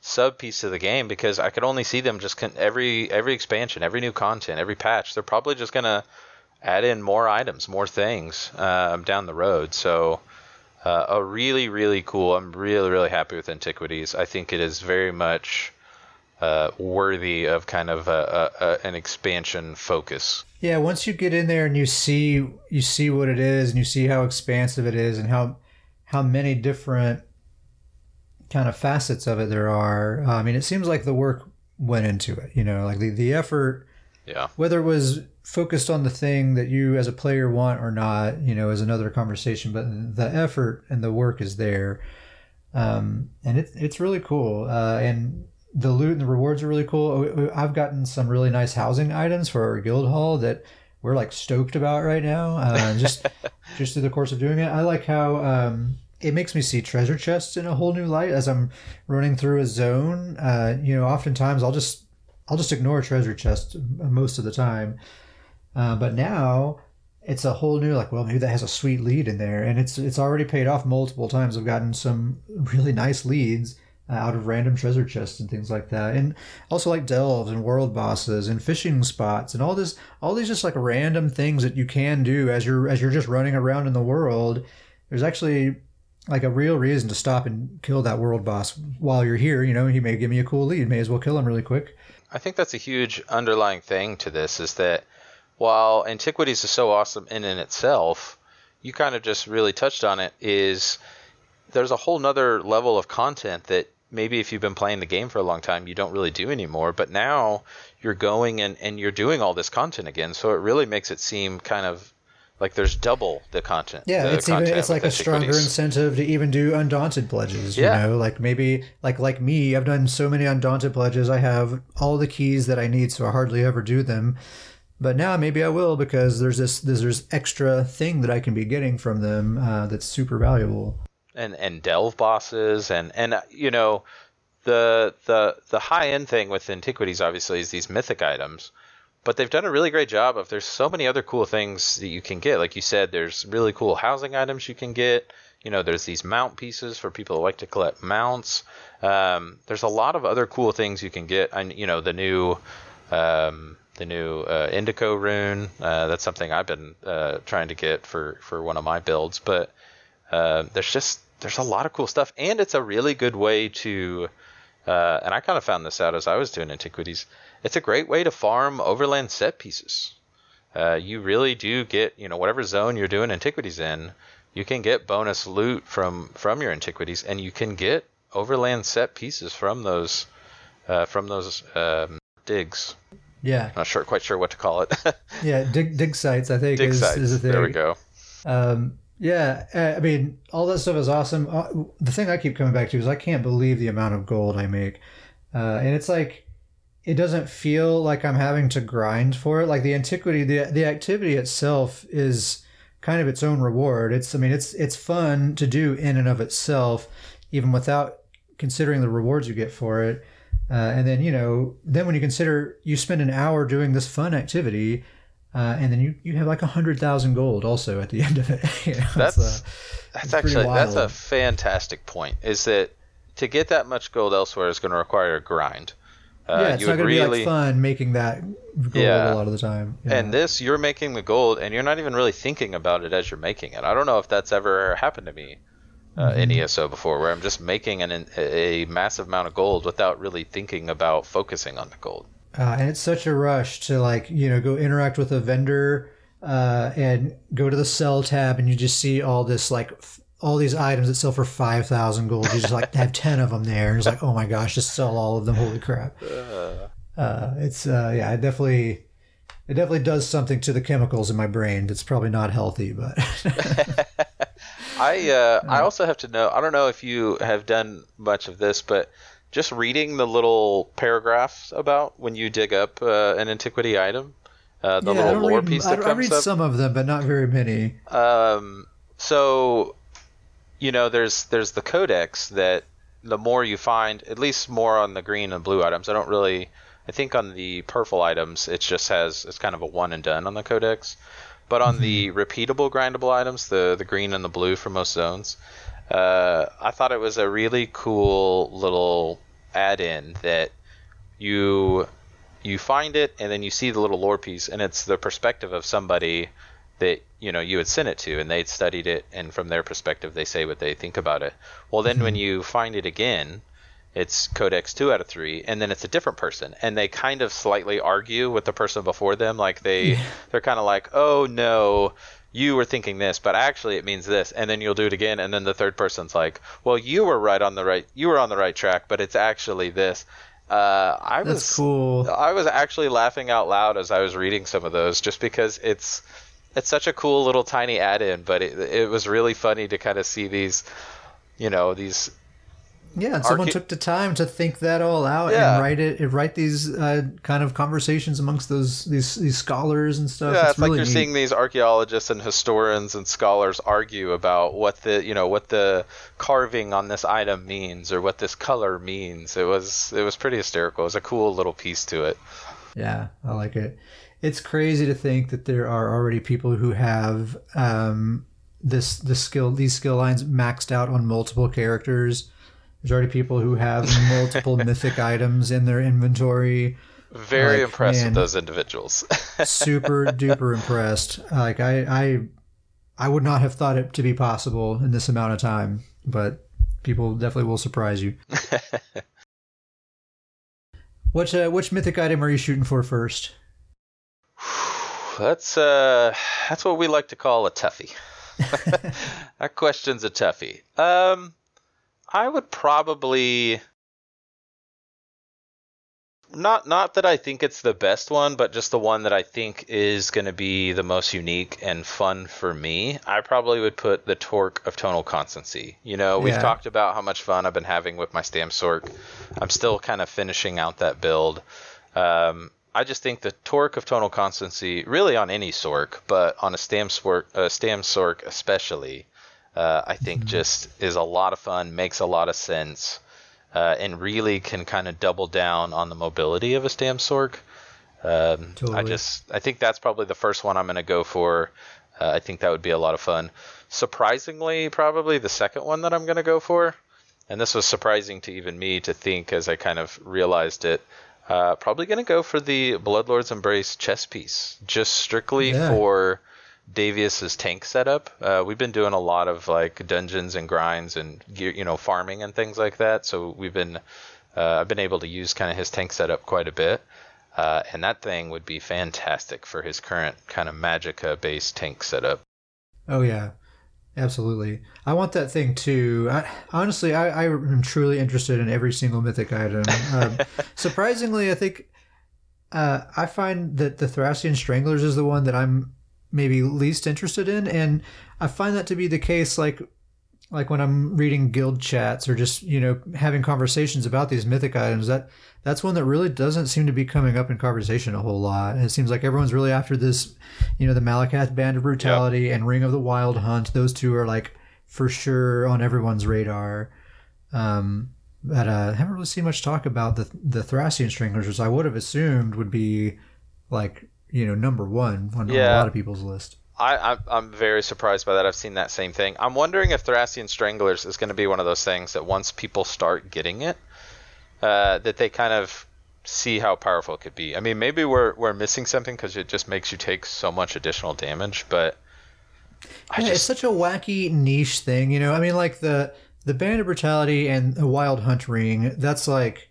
sub piece of the game because I could only see them just con- every every expansion, every new content, every patch. They're probably just gonna add in more items, more things um, down the road. So. Uh, a really, really cool. I'm really, really happy with Antiquities. I think it is very much uh, worthy of kind of a, a, a, an expansion focus. Yeah, once you get in there and you see you see what it is and you see how expansive it is and how how many different kind of facets of it there are. I mean, it seems like the work went into it. You know, like the the effort, Yeah. whether it was focused on the thing that you as a player want or not, you know, is another conversation. But the effort and the work is there, um, and it's it's really cool. Uh, and the loot and the rewards are really cool. I've gotten some really nice housing items for our guild hall that we're like stoked about right now. Uh, <laughs> just just through the course of doing it, I like how um, it makes me see treasure chests in a whole new light as I'm running through a zone. Uh, you know, oftentimes I'll just I'll just ignore a treasure chest most of the time, uh, but now it's a whole new like well maybe that has a sweet lead in there and it's it's already paid off multiple times i've gotten some really nice leads out of random treasure chests and things like that. And also like delves and world bosses and fishing spots and all this all these just like random things that you can do as you're as you're just running around in the world. There's actually like a real reason to stop and kill that world boss while you're here. You know he may give me a cool lead. May as well kill him really quick. I think that's a huge underlying thing to this is that while Antiquities is so awesome in and itself, you kind of just really touched on it, is there's a whole nother level of content that maybe if you've been playing the game for a long time, you don't really do anymore. But now you're going and, and you're doing all this content again. So it really makes it seem kind of like there's double the content. Yeah, the it's even it's like a stronger incentive to even do undaunted pledges. Yeah. You know, like maybe like like me, I've done so many undaunted pledges. I have all the keys that I need, so I hardly ever do them. But now maybe I will because there's this there's this extra thing that I can be getting from them uh, that's super valuable. And and delve bosses and and uh, you know the the the high end thing with antiquities obviously is these mythic items but they've done a really great job of there's so many other cool things that you can get. Like you said there's really cool housing items you can get. You know there's these mount pieces for people who like to collect mounts. Um, there's a lot of other cool things you can get. And you know the new um, the new uh, Indeko rune uh, that's something i've been uh, trying to get for for one of my builds. But uh, there's just there's a lot of cool stuff, and it's a really good way to. Uh, and I kind of found this out as I was doing antiquities. It's a great way to farm overland set pieces. Uh, you really do get you know whatever zone you're doing antiquities in, you can get bonus loot from from your antiquities, and you can get overland set pieces from those uh, from those um, digs. Yeah, Not sure quite sure what to call it. <laughs> yeah. Dig dig sites, I think dig is, sites. is a thing. There we go. Um, yeah, uh, I mean, all that stuff is awesome. Uh, the thing I keep coming back to is I can't believe the amount of gold I make, uh, and it's like it doesn't feel like I'm having to grind for it. Like the antiquity, the the activity itself is kind of its own reward. It's I mean it's it's fun to do in and of itself, even without considering the rewards you get for it. Uh, and then you know then when you consider you spend an hour doing this fun activity. Uh, and then you, you have like a hundred thousand gold also at the <laughs> end of it. <laughs> you know, That's uh, that's actually that's a fantastic point. Is that to get that much gold elsewhere is going to require a grind. Uh, yeah, it's you not going to be really like fun making that gold Yeah. a lot of the time. Yeah. And this, you're making the gold, and you're not even really thinking about it as you're making it. I don't know if that's ever happened to me uh, in Mm-hmm. ESO before, where I'm just making an, a massive amount of gold without really thinking about focusing on the gold. Uh, and it's such a rush to like you know go interact with a vendor uh, and go to the sell tab and you just see all this like f- all these items that sell for 5000 gold. You just like <laughs> have 10 of them there. And it's like oh my gosh just sell all of them. Holy crap. Uh, it's uh, yeah it definitely it definitely does something to the chemicals in my brain that's probably not healthy but <laughs> I uh, I also have to know. I don't know if you have done much of this, but just reading the little paragraphs about when you dig up uh, an antiquity item, uh, the yeah, I little lore read, piece I, that I comes read up. some of them but not very many Um, so, you know, there's there's the codex that the more you find, at least more on the green and blue items. I don't really. I think on the purple items, it just has it's kind of a one and done on the codex. But on the repeatable grindable items, the the green and the blue for most zones, uh, I thought it was a really cool little add-in that you you find it and then you see the little lore piece and it's the perspective of somebody that you know you had sent it to and they'd studied it and from their perspective they say what they think about it. Well then when you find it again it's codex 2 out of 3 and then it's a different person and they kind of slightly argue with the person before them like they they're kind of like oh no you were thinking this but actually it means this and then you'll do it again and then the third person's like well you were right on the right you were on the right track but it's actually this uh, I that's was cool I was actually laughing out loud as I was reading some of those, just because it's it's such a cool little tiny add-in, but it it was really funny to kind of see these, you know, these. Yeah, and someone Archa- took the time to think that all out Yeah. and write it, write these uh, kind of conversations amongst those these these scholars and stuff. Yeah, it's, like really you're neat. seeing these archaeologists and historians and scholars argue about what the you know what the carving on this item means or what this color means. It was it was pretty hysterical. It was a cool little piece to it. Yeah, I like it. It's crazy to think that there are already people who have um, this the skill these skill lines maxed out on multiple characters. There's already people who have <laughs> multiple mythic items in their inventory. Very Like, impressed with those individuals. <laughs> Super duper impressed. Like I, I, I would not have thought it to be possible in this amount of time, but people definitely will surprise you. <laughs> Which uh, which mythic item are you shooting for first? <sighs> That's uh, that's what we like to call a toughie. that question's a toughie. Um, I would probably not not that I think it's the best one, but just the one that I think is going to be the most unique and fun for me. I probably would put the Torque of Tonal Constancy. You know, we've Yeah. talked about how much fun I've been having with my Stam Sorc. I'm still kind of finishing out that build. Um, I just think the torque of tonal constancy, really on any sorc, but on a stam sorc, uh, stam sorc especially, uh, I think just is a lot of fun, makes a lot of sense, uh, and really can kind of double down on the mobility of a stam sorc. Um, I just, I think that's probably the first one I'm going to go for. Uh, I think that would be a lot of fun. Surprisingly, probably the second one that I'm going to go for, and this was surprising to even me to think as I kind of realized it. Uh, probably going to go for the Bloodlord's Embrace chess piece, just strictly Yeah. for Davius's tank setup. Uh, we've been doing a lot of like dungeons and grinds and you know farming and things like that. So we've been uh, I've been able to use kind of his tank setup quite a bit, uh, and that thing would be fantastic for his current kind of Magicka based tank setup. Oh yeah, absolutely. I want that thing too. I, honestly, I, I am truly interested in every single mythic item. Um, <laughs> surprisingly, I think uh, I find that the Thracian Stranglers is the one that I'm maybe least interested in, and I find that to be the case. Like like when I'm reading guild chats or just you know having conversations about these mythic items, that that's one that really doesn't seem to be coming up in conversation a whole lot. And it seems like everyone's really after this, you know, the Malacath Band of Brutality and Ring of the Wild Hunt. Those two are like for sure on everyone's radar. Um, but uh, I haven't really seen much talk about the the Thracian Stranglers, which I would have assumed would be like you know number one on, on a lot of people's list. I, I'm, I'm very surprised by that. I've seen that same thing. I'm wondering if Thracian Stranglers is going to be one of those things that once people start getting it, uh, that they kind of see how powerful it could be. I mean, maybe we're we're missing something because it just makes you take so much additional damage. But yeah, it's such a wacky niche thing, you know. I mean, like the the Band of Brutality and the Wild Hunt Ring. That's like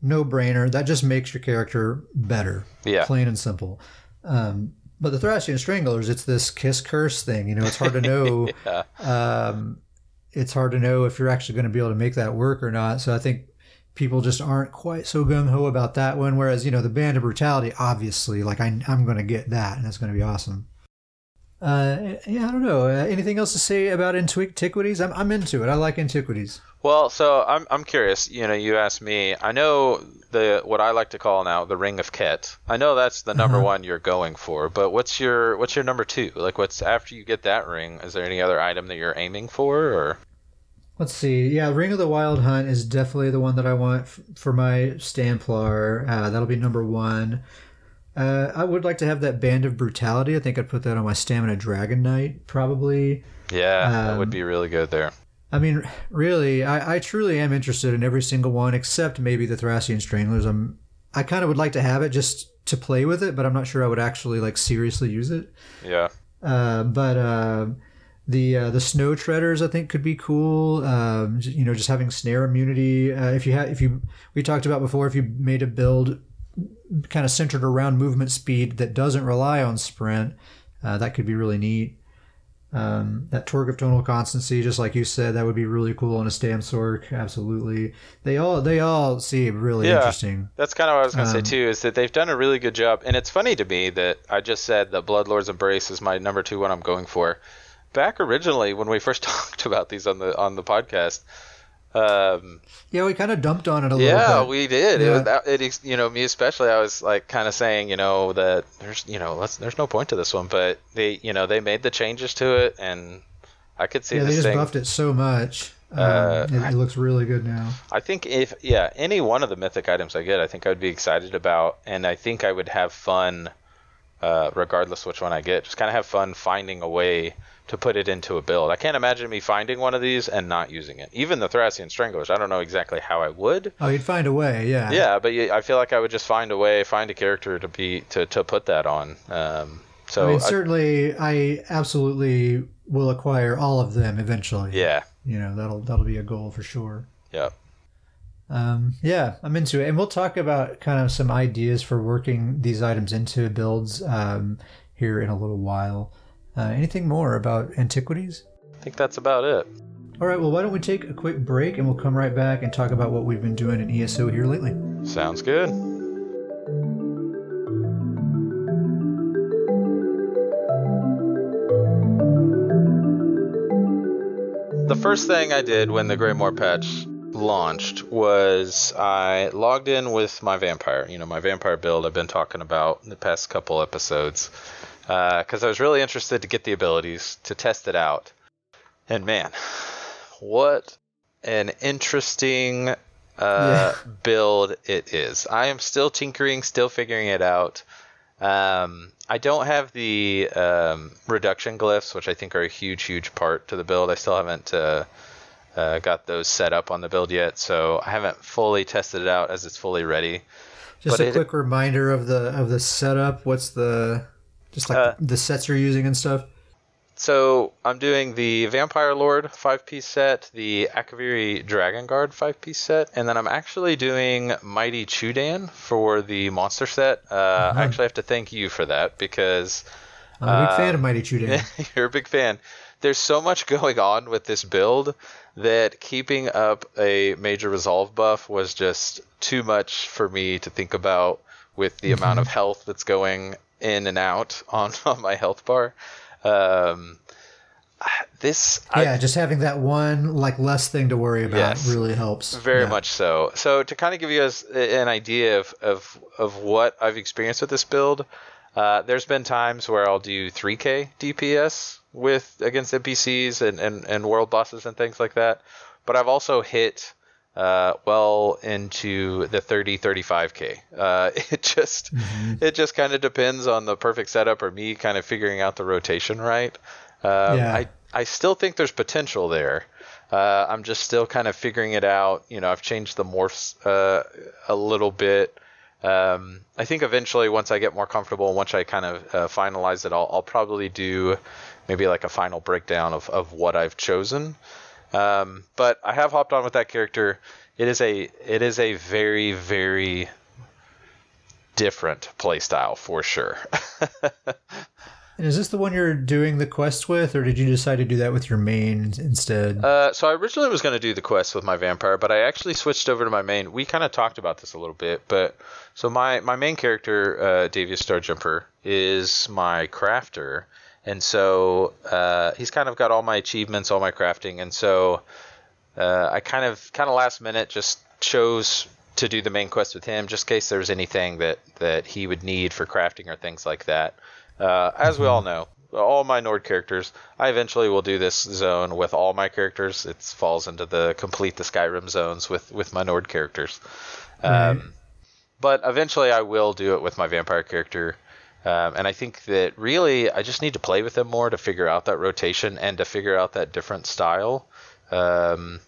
no brainer. That just makes your character better, yeah, plain and simple. Um, but the Thracian Stranglers, it's this kiss curse thing. You know, it's hard to know. <laughs> yeah, um, it's hard to know if you're actually going to be able to make that work or not. So I think people just aren't quite so gung ho about that one. Whereas you know the Band of Brutality, obviously, like I, I'm going to get that, and it's going to be awesome. Uh, yeah, I don't know. Uh, anything else to say about antiquities? I'm, I'm into it. I like antiquities. Well, so I'm I'm curious. You know, you asked me. I know the what I like to call now the Ring of Ket. I know that's the number Uh-huh. one you're going for, but what's your what's your number two? Like, what's after you get that ring? Is there any other item that you're aiming for, or Let's see. Yeah, Ring of the Wild Hunt is definitely the one that I want f- for my Stamplar. Uh, that'll be number one. Uh, I would like to have that Band of Brutality. I think I'd put that on my Stamina Dragon Knight, probably. yeah, that would Um, be really good there. I mean, really, I, I truly am interested in every single one except maybe the Thracian Stranglers. I'm, I kind of would like to have it just to play with it, but I'm not sure I would actually like seriously use it. Yeah, Uh, but uh, the uh, the Snow Treaders I think could be cool. Um, you know, just having snare immunity. Uh, if you had, if you we talked about before, if you made a build kind of centered around movement speed that doesn't rely on sprint, uh, that could be really neat. Um, that Torque of Tonal Constancy, just like you said, that would be really cool on a Stamsorc. Absolutely, they all they all seem really Yeah. interesting. that's kind of what I was gonna say Um, too. Is that they've done a really good job, and it's funny to me that I just said that Bloodlord's Embrace is my number two one I'm going for. Back originally when we first <laughs> talked about these on the on the podcast. Um, Yeah, we kind of dumped on it a little bit. Yeah, we did. It, Yeah. was, it, you know, me especially. I was like kind of saying, you know, that there's, you know, let's, there's no point to this one, but they, you know, they made the changes to it, and I could see yeah, they just thing. buffed it so much. Um, Uh, it, it looks really good now. I think if, yeah, any one of the mythic items I get, I think I would be excited about, and I think I would have fun, uh, regardless which one I get. Just kind of have fun finding a way to put it into a build. I can't imagine me finding one of these and not using it. Even the Thracian Stranglers, I don't know exactly how I would. Oh, you'd find a way, yeah. Yeah, but you, I feel like I would just find a way, find a character to be to, to put that on. Um, so I mean, I- certainly, I absolutely will acquire all of them eventually. yeah, You know, that'll that'll be a goal for sure. yeah, Um, yeah, I'm into it, and we'll talk about kind of some ideas for working these items into builds um, here in a little while. Uh, anything more about antiquities? I think that's about it. All right, well, why don't we take a quick break and we'll come right back and talk about what we've been doing in ESO here lately. Sounds good. The first thing I did when the Greymoor patch launched was I logged in with my vampire. You know, my vampire build I've been talking about in the past couple episodes. Because I was really interested to get the abilities to test it out. And man, what an interesting uh, Yeah. build it is. I am still tinkering, still figuring it out. Um, I don't have the um, reduction glyphs, which I think are a huge, huge part to the build. I still haven't uh, uh, got those set up on the build yet, so I haven't fully tested it out as it's fully ready. Just But a it- quick reminder of the of the setup. What's the just like Uh, the sets you're using and stuff? So I'm doing the Vampire Lord five piece set, the Akaviri Dragon Guard five piece set, and then I'm actually doing Mighty Chudan for the monster set. Uh, I actually have to thank you for that because I'm a big uh, fan of Mighty Chudan. <laughs> you're a big fan. There's so much going on with this build that keeping up a major resolve buff was just too much for me to think about with the amount of health that's going in and out <laughs> on, on my health bar. Um, this yeah, I, just having that one like less thing to worry about yes, really helps. Very yeah. much so. So to kind of give you guys an idea of of of what I've experienced with this build, uh, there's been times where I'll do 3k DPS with against NPCs and, and, and world bosses and things like that. But I've also hit uh, well into the 30 35k uh, <laughs> it just mm-hmm. it just kind of depends on the perfect setup or me kind of figuring out the rotation right. Um, yeah. I, I still think there's potential there. Uh, i'm just still kind of figuring it out. You know i've changed the morphs uh, a little bit. Um, i think eventually once i get more comfortable once i kind of uh, finalize it I'll, I'll probably do maybe like a final breakdown of, of what i've chosen um, but I have hopped on with that character. It is a it is a very very different playstyle for sure. <laughs> and is this the one you're doing the quest with, or did you decide to do that with your main instead? Uh, so I originally was going to do the quest with my vampire, but I actually switched over to my main. We kind of talked about this a little bit, but so my my main character, uh, Davius Starjumper, is my crafter, and so uh, he's kind of got all my achievements, all my crafting, and so uh, I kind of kind of last minute just chose to do the main quest with him, just in case there's anything that that he would need for crafting or things like that. Uh, as we all know, all my Nord characters, I eventually will do this zone with all my characters. It falls into the complete the Skyrim zones with with my Nord characters. Um, but eventually, I will do it with my vampire character. Um, and I think that really I just need to play with them more to figure out that rotation and to figure out that different style. Um,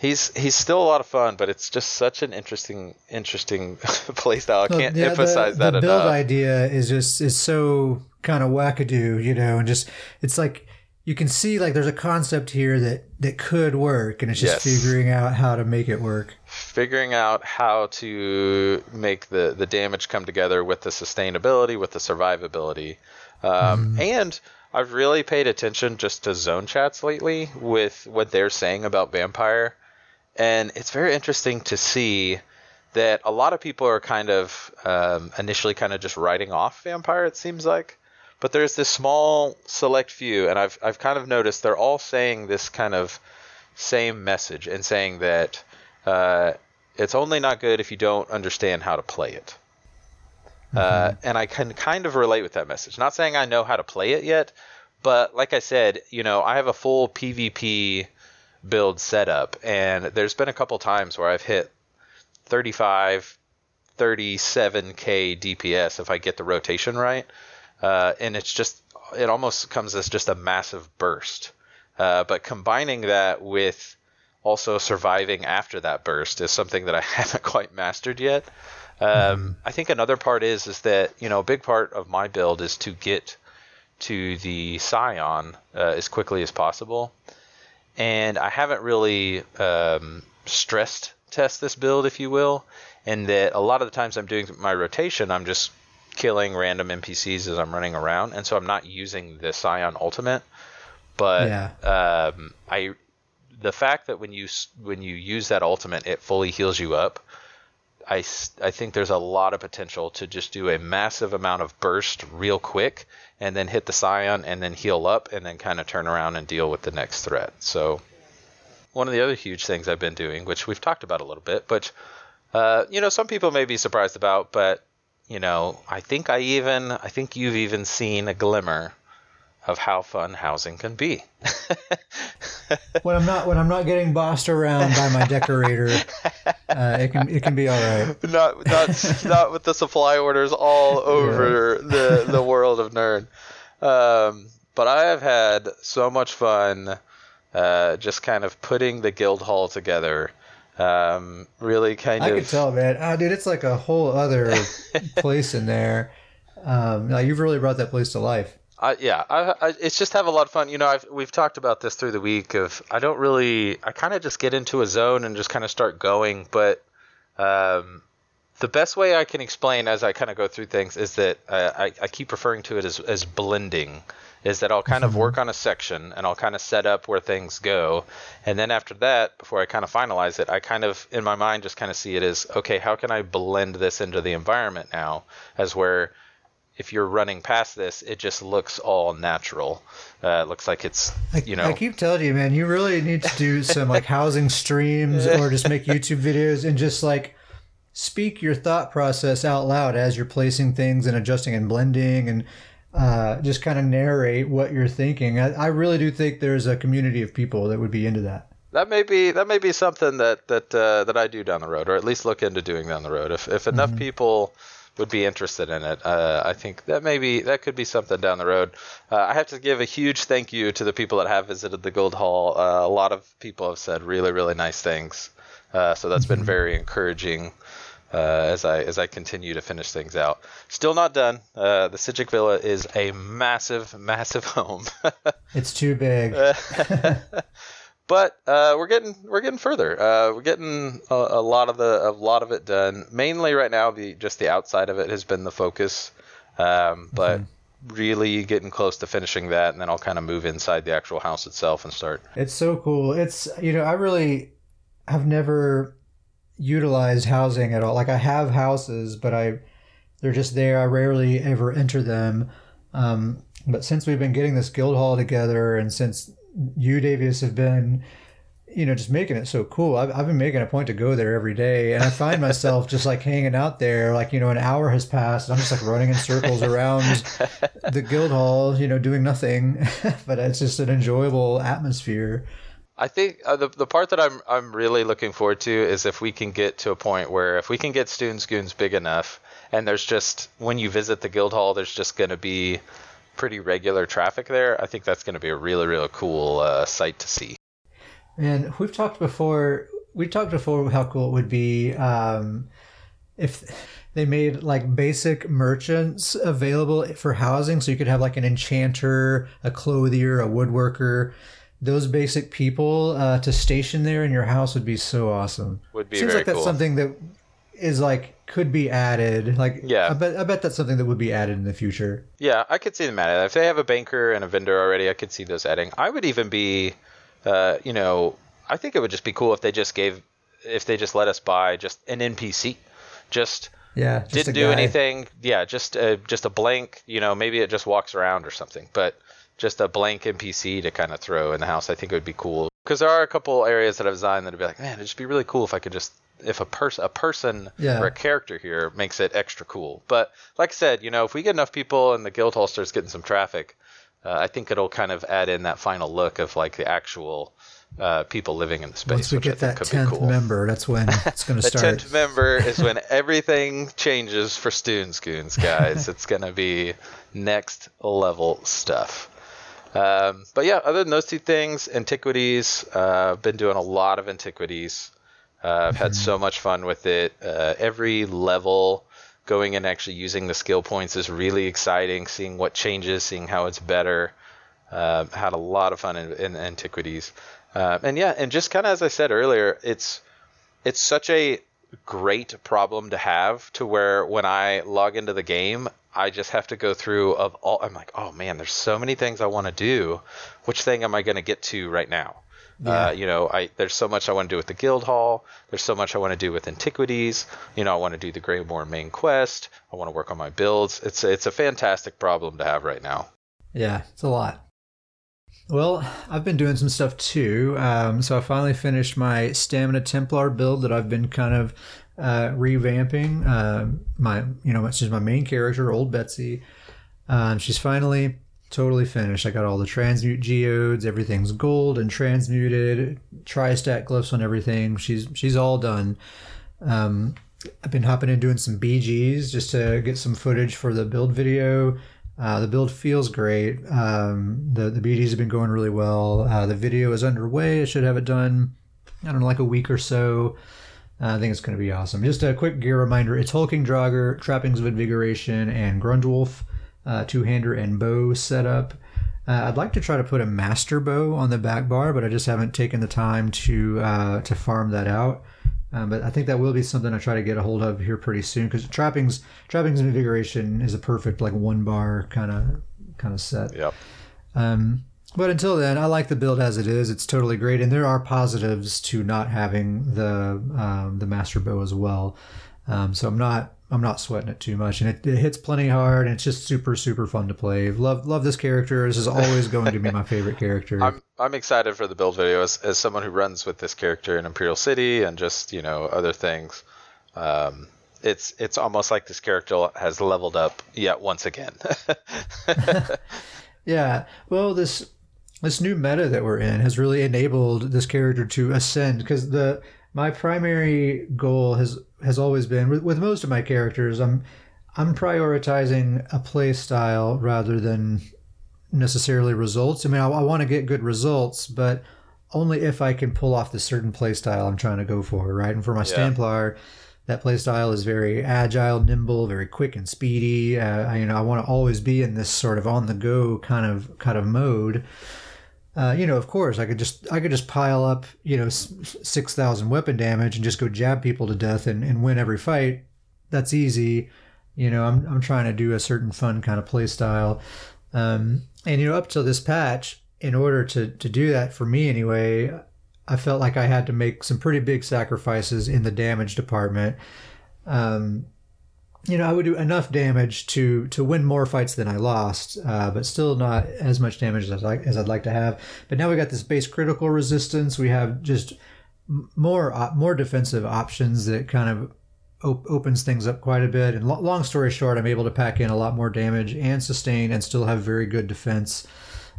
he's he's still a lot of fun, but it's just such an interesting interesting <laughs> play style. I can't yeah, emphasize the, that the build enough. idea is just is so kind of wackadoo, you know, and just it's like you can see like there's a concept here that that could work, and it's just yes. figuring out how to make it work figuring out how to make the, the damage come together with the sustainability, with the survivability. Um, mm. And I've really paid attention just to zone chats lately with what they're saying about Vampire. And it's very interesting to see that a lot of people are kind of um, initially kind of just writing off Vampire, it seems like. But there's this small select few, and I've, I've kind of noticed they're all saying this kind of same message and saying that uh, it's only not good if you don't understand how to play it. Uh, mm-hmm. Uh, and I can kind of relate with that message. Not saying I know how to play it yet, but like I said, you know, I have a full PvP build setup, and there's been a couple times where I've hit 35, 37k DPS if I get the rotation right, uh, and it's just it almost comes as just a massive burst. Uh, but combining that with also surviving after that burst is something that I <laughs> haven't quite mastered yet. Um, mm-hmm. I think another part is is that you know a big part of my build is to get to the Scion uh, as quickly as possible, and I haven't really um, stressed test this build, if you will, and that a lot of the times I'm doing my rotation, I'm just killing random NPCs as I'm running around, and so I'm not using the Scion ultimate. But yeah. um, I the fact that when you when you use that ultimate, it fully heals you up. I, I think there's a lot of potential to just do a massive amount of burst real quick and then hit the scion and then heal up and then kind of turn around and deal with the next threat. So one of the other huge things I've been doing, which we've talked about a little bit, but uh, you know some people may be surprised about, but you know I think I even I think you've even seen a glimmer of how fun housing can be. <laughs> when I'm not when I'm not getting bossed around by my decorator, <laughs> uh, it can it can be all right. Not not not with the supply orders all <laughs> over yeah. the the world of Nirn. Um, but I have had so much fun, uh, just kind of putting the guild hall together. Um, really kind I of. I could tell, man. Oh, dude, it's like a whole other <laughs> place in there. Um, now you've really brought that place to life. I, yeah, I, I, it's just have a lot of fun. You know, I've, we've talked about this through the week. Of I don't really, I kind of just get into a zone and just kind of start going. But um, the best way I can explain as I kind of go through things is that uh, I, I keep referring to it as, as blending. Is that I'll kind of mm-hmm. work on a section and I'll kind of set up where things go, and then after that, before I kind of finalize it, I kind of in my mind just kind of see it as okay, how can I blend this into the environment now? As where if you're running past this, it just looks all natural. Uh, it looks like it's you know. I keep telling you, man, you really need to do some like <laughs> housing streams or just make YouTube videos and just like speak your thought process out loud as you're placing things and adjusting and blending and uh, just kind of narrate what you're thinking. I, I really do think there's a community of people that would be into that. That may be that may be something that that uh, that I do down the road, or at least look into doing down the road. If if enough mm-hmm. people would be interested in it, uh, I think that maybe that could be something down the road. Uh, I have to give a huge thank you to the people that have visited the Guild Hall. Uh, a lot of people have said really really nice things, uh, so that's been mm-hmm. very encouraging. Uh, as I as I continue to finish things out. Still not done. Uh, the Psijic Villa is a massive, massive <laughs> home. it's too big. <laughs> but uh, we're getting we're getting further. Uh, we're getting a, a, lot of the a lot of it done. Mainly right now, the just the outside of it has been the focus, um, but mm-hmm. really getting close to finishing that, and then I'll kind of move inside the actual house itself and start. It's so cool. It's you know I really have never utilized housing at all. Like I have houses, but I they're just there. I rarely ever enter them. Um, but since we've been getting this guild hall together, and since you, Davius, have been, you know, just making it so cool. I've, I've been making a point to go there every day, and I find myself just like hanging out there. Like you know, an hour has passed, and I'm just like running in circles around the guild hall, you know, doing nothing. <laughs> but it's just an enjoyable atmosphere. I think uh, the the part that I'm I'm really looking forward to is if we can get to a point where if we can get Stuhn's Goons big enough, and there's just when you visit the guild hall, there's just going to be pretty regular traffic there, I think that's going to be a really, really cool uh, sight to see. And we've talked before. We talked before how cool it would be um, if they made like basic merchants available for housing, so you could have like an enchanter, a clothier, a woodworker. Those basic people uh, to station there in your house would be so awesome. Would be seems like that's cool. something that is like could be added. Like yeah, I bet I bet that's something that would be added in the future. Yeah, I could see them adding. If they have a banker and a vendor already, I could see those adding. I would even be, uh, you know, I think it would just be cool if they just gave, if they just let us buy just an NPC, just. Yeah, just didn't do anything. Yeah, just a, just a blank. You know, maybe it just walks around or something. But just a blank NPC to kind of throw in the house, I think it would be cool. Because there are a couple areas that I've designed that would be like, man, it'd just be really cool if I could just if a person a person yeah. or a character here makes it extra cool. But like I said, you know, if we get enough people and the guild hall starts getting some traffic, uh, I think it'll kind of add in that final look of like the actual uh, people living in the space. Once we get that tenth cool. member, that's when it's going <laughs> to start. The tenth member is when <laughs> everything changes for Stuhn's Goons, guys. it's going to be next level stuff. Um, but yeah, other than those two things, antiquities. Uh, I've been doing a lot of antiquities. Uh, I've had so much fun with it. Uh, every level going and actually using the skill points is really exciting. Seeing what changes, seeing how it's better. Uh, had a lot of fun in, in antiquities, uh, and yeah, and just kind of as I said earlier, it's it's such a great problem to have to where when I log into the game, I just have to go through of all. I'm like, oh man, there's so many things I want to do. Which thing am I going to get to right now? Yeah. Uh, you know, I there's so much I want to do with the guild hall. There's so much I want to do with antiquities. You know, I want to do the Greymoor main quest. I want to work on my builds. It's it's a fantastic problem to have right now. Yeah, it's a lot. Well, I've been doing some stuff too. Um, so I finally finished my Stamina Templar build that I've been kind of uh, revamping. Uh, my, you know, she's my main character, Old Betsy. Um, she's finally totally finished. I got all the transmute geodes, everything's gold and transmuted, tri-stat glyphs on everything. She's she's all done. Um, I've been hopping in doing some BGs just to get some footage for the build video. Uh, the build feels great. Um, the the BGs have been going really well. Uh, the video is underway. I should have it done. I don't know, like a week or so. I think it's going to be awesome. Just a quick gear reminder: it's Hulking Draugr, Trappings of Invigoration, and Grundwulf uh, two-hander and bow setup. Uh, I'd like to try to put a master bow on the back bar, but I just haven't taken the time to uh, to farm that out. Um, but I think that will be something I try to get a hold of here pretty soon because trappings trappings and invigoration is a perfect like one bar kind of kind of set. Yep. Um, but until then, I like the build as it is. It's totally great, and there are positives to not having the um, the master bow as well. Um, so I'm not I'm not sweating it too much, and it, it hits plenty hard, and it's just super super fun to play. Love love this character. This is always going to be my favorite character. <laughs> I'm I'm excited for the build video as, as someone who runs with this character in Imperial City and just you know other things. Um, it's it's almost like this character has leveled up yet once again. <laughs> <laughs> yeah. Well, this this new meta that we're in has really enabled this character to ascend because the my primary goal has has always been with, with most of my characters I'm I'm prioritizing a play style rather than necessarily results. I mean, I, I want to get good results, but only if I can pull off the certain play style I'm trying to go for, right? And for my yeah. Stamplar, that play style is very agile, nimble, very quick and speedy. Uh, I, you know, I want to always be in this sort of on the go kind of kind of mode. Uh, you know, of course, I could just I could just pile up you know six thousand weapon damage and just go jab people to death and, and win every fight. That's easy. You know, I'm I'm trying to do a certain fun kind of play style, um, and you know, up to this patch, in order to to do that for me anyway, I felt like I had to make some pretty big sacrifices in the damage department. Um, you know, I would do enough damage to to win more fights than I lost, uh, but still not as much damage as I'd like as I'd like to have. But now we got this base critical resistance. We have just more uh, more defensive options that kind of op- opens things up quite a bit. And lo- long story short, I'm able to pack in a lot more damage and sustain, and still have very good defense.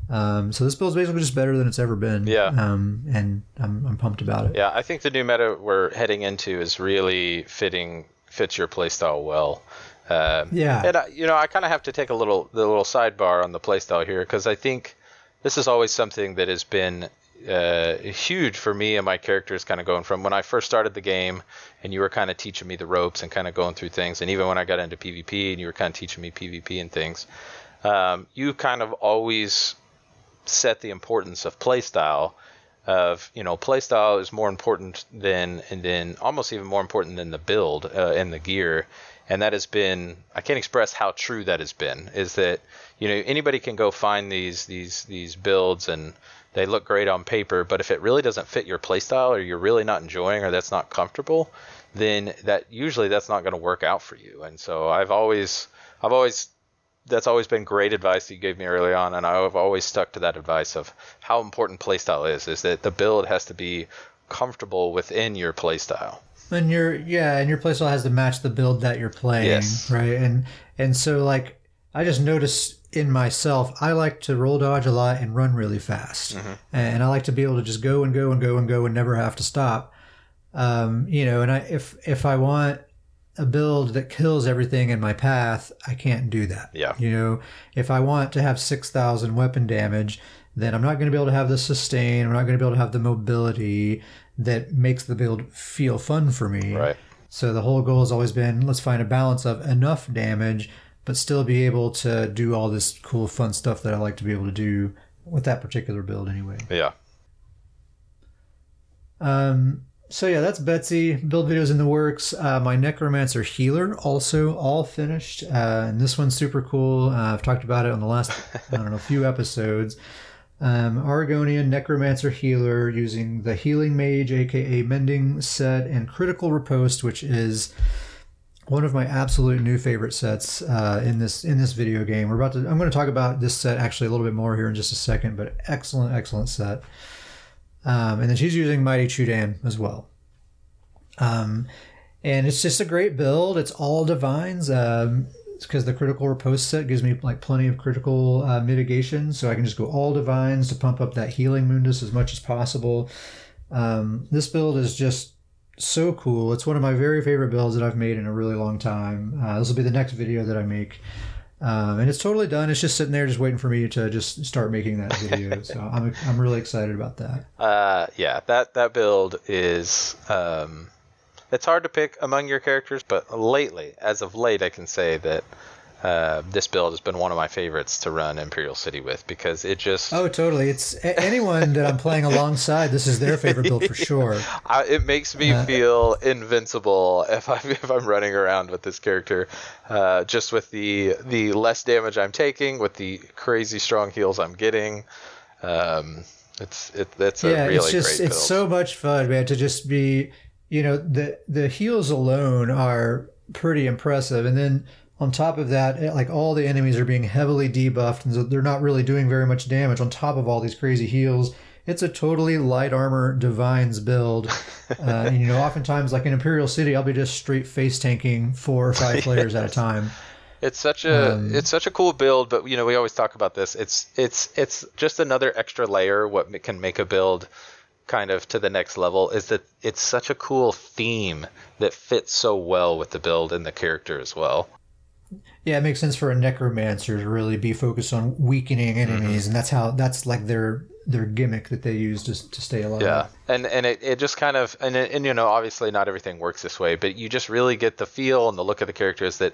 Um, so this build is basically just better than it's ever been. Yeah. Um, and I'm, I'm pumped about it. Yeah, I think the new meta we're heading into is really fitting fits your playstyle well. Um, yeah, and I, you know, I kind of have to take a little the little sidebar on the playstyle here because I think this is always something that has been uh, huge for me and my characters kind of going from when I first started the game and you were kind of teaching me the ropes and kind of going through things and even when I got into PvP and you were kind of teaching me PvP and things um, you kind of always set the importance of playstyle of you know playstyle is more important than and then almost even more important than the build uh, and the gear. And that has been I can't express how true that has been is that you know anybody can go find these these these builds and they look great on paper but if it really doesn't fit your playstyle or you're really not enjoying or that's not comfortable then that usually that's not going to work out for you. And so I've always I've always that's always been great advice that you gave me early on, and I've always stuck to that advice of how important playstyle is. Is that the build has to be comfortable within your playstyle. And your yeah, and your playstyle has to match the build that you're playing, yes. right? And and so like I just noticed in myself, I like to roll dodge a lot and run really fast, mm-hmm. and I like to be able to just go and go and go and go and never have to stop. Um, you know, and I if if I want a build that kills everything in my path, I can't do that. Yeah. You know, if I want to have 6,000 weapon damage, then I'm not going to be able to have the sustain. I'm not going to be able to have the mobility that makes the build feel fun for me. Right. So the whole goal has always been let's find a balance of enough damage, but still be able to do all this cool, fun stuff that I like to be able to do with that particular build anyway. Yeah. Um, so yeah, that's Betsy. Build videos in the works. Uh, my Necromancer Healer also all finished, uh, and this one's super cool. Uh, I've talked about it on the last I don't know few episodes. Um, Argonian Necromancer Healer using the Healing Mage, aka Mending set, and Critical Riposte, which is one of my absolute new favorite sets uh, in this in this video game. We're about to. I'm going to talk about this set actually a little bit more here in just a second, but excellent, excellent set. Um, and then she's using Mighty Chudan as well. Um, and it's just a great build. It's all divines. Um, because the critical riposte set gives me like plenty of critical uh, mitigation, so I can just go all divines to pump up that healing mundus as much as possible. Um, this build is just so cool. It's one of my very favorite builds that I've made in a really long time. Uh, this will be the next video that I make. Um, and it's totally done. It's just sitting there, just waiting for me to just start making that video. <laughs> so I'm I'm really excited about that. Uh, yeah, that that build is um, it's hard to pick among your characters, but lately, as of late, I can say that uh, this build has been one of my favorites to run Imperial City with because it just oh totally it's anyone that I'm playing alongside this is their favorite build for sure. <laughs> I, it makes me uh, feel invincible if I'm if I'm running around with this character, uh, just with the the less damage I'm taking, with the crazy strong heals I'm getting. Um, it's it, that's a yeah, really it's just it's so much fun, man, to just be you know the the heals alone are pretty impressive. And then on top of that, like all the enemies are being heavily debuffed, and so they're not really doing very much damage. On top of all these crazy heals, it's a totally light armor divines build. <laughs> Uh, and you know, oftentimes like in Imperial City, I'll be just straight face tanking four or five <laughs> players at a time. It's such a um, it's such a cool build, but you know we always talk about this. It's it's it's just another extra layer. What can make a build kind of to the next level is that it's such a cool theme that fits so well with the build and the character as well. Yeah, it makes sense for a necromancer to really be focused on weakening enemies, mm-hmm. and that's how that's like their their gimmick that they use to, to stay alive. Yeah, and and it, it just kind of and and you know obviously not everything works this way, but you just really get the feel and the look of the characters that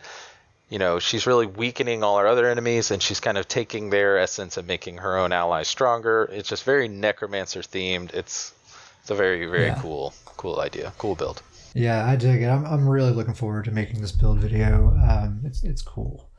you know she's really weakening all our other enemies, and she's kind of taking their essence and making her own allies stronger. It's just very necromancer themed. It's it's a very very yeah. cool cool idea, cool build. Yeah, I dig it. I'm I'm really looking forward to making this build video. Um, it's it's cool.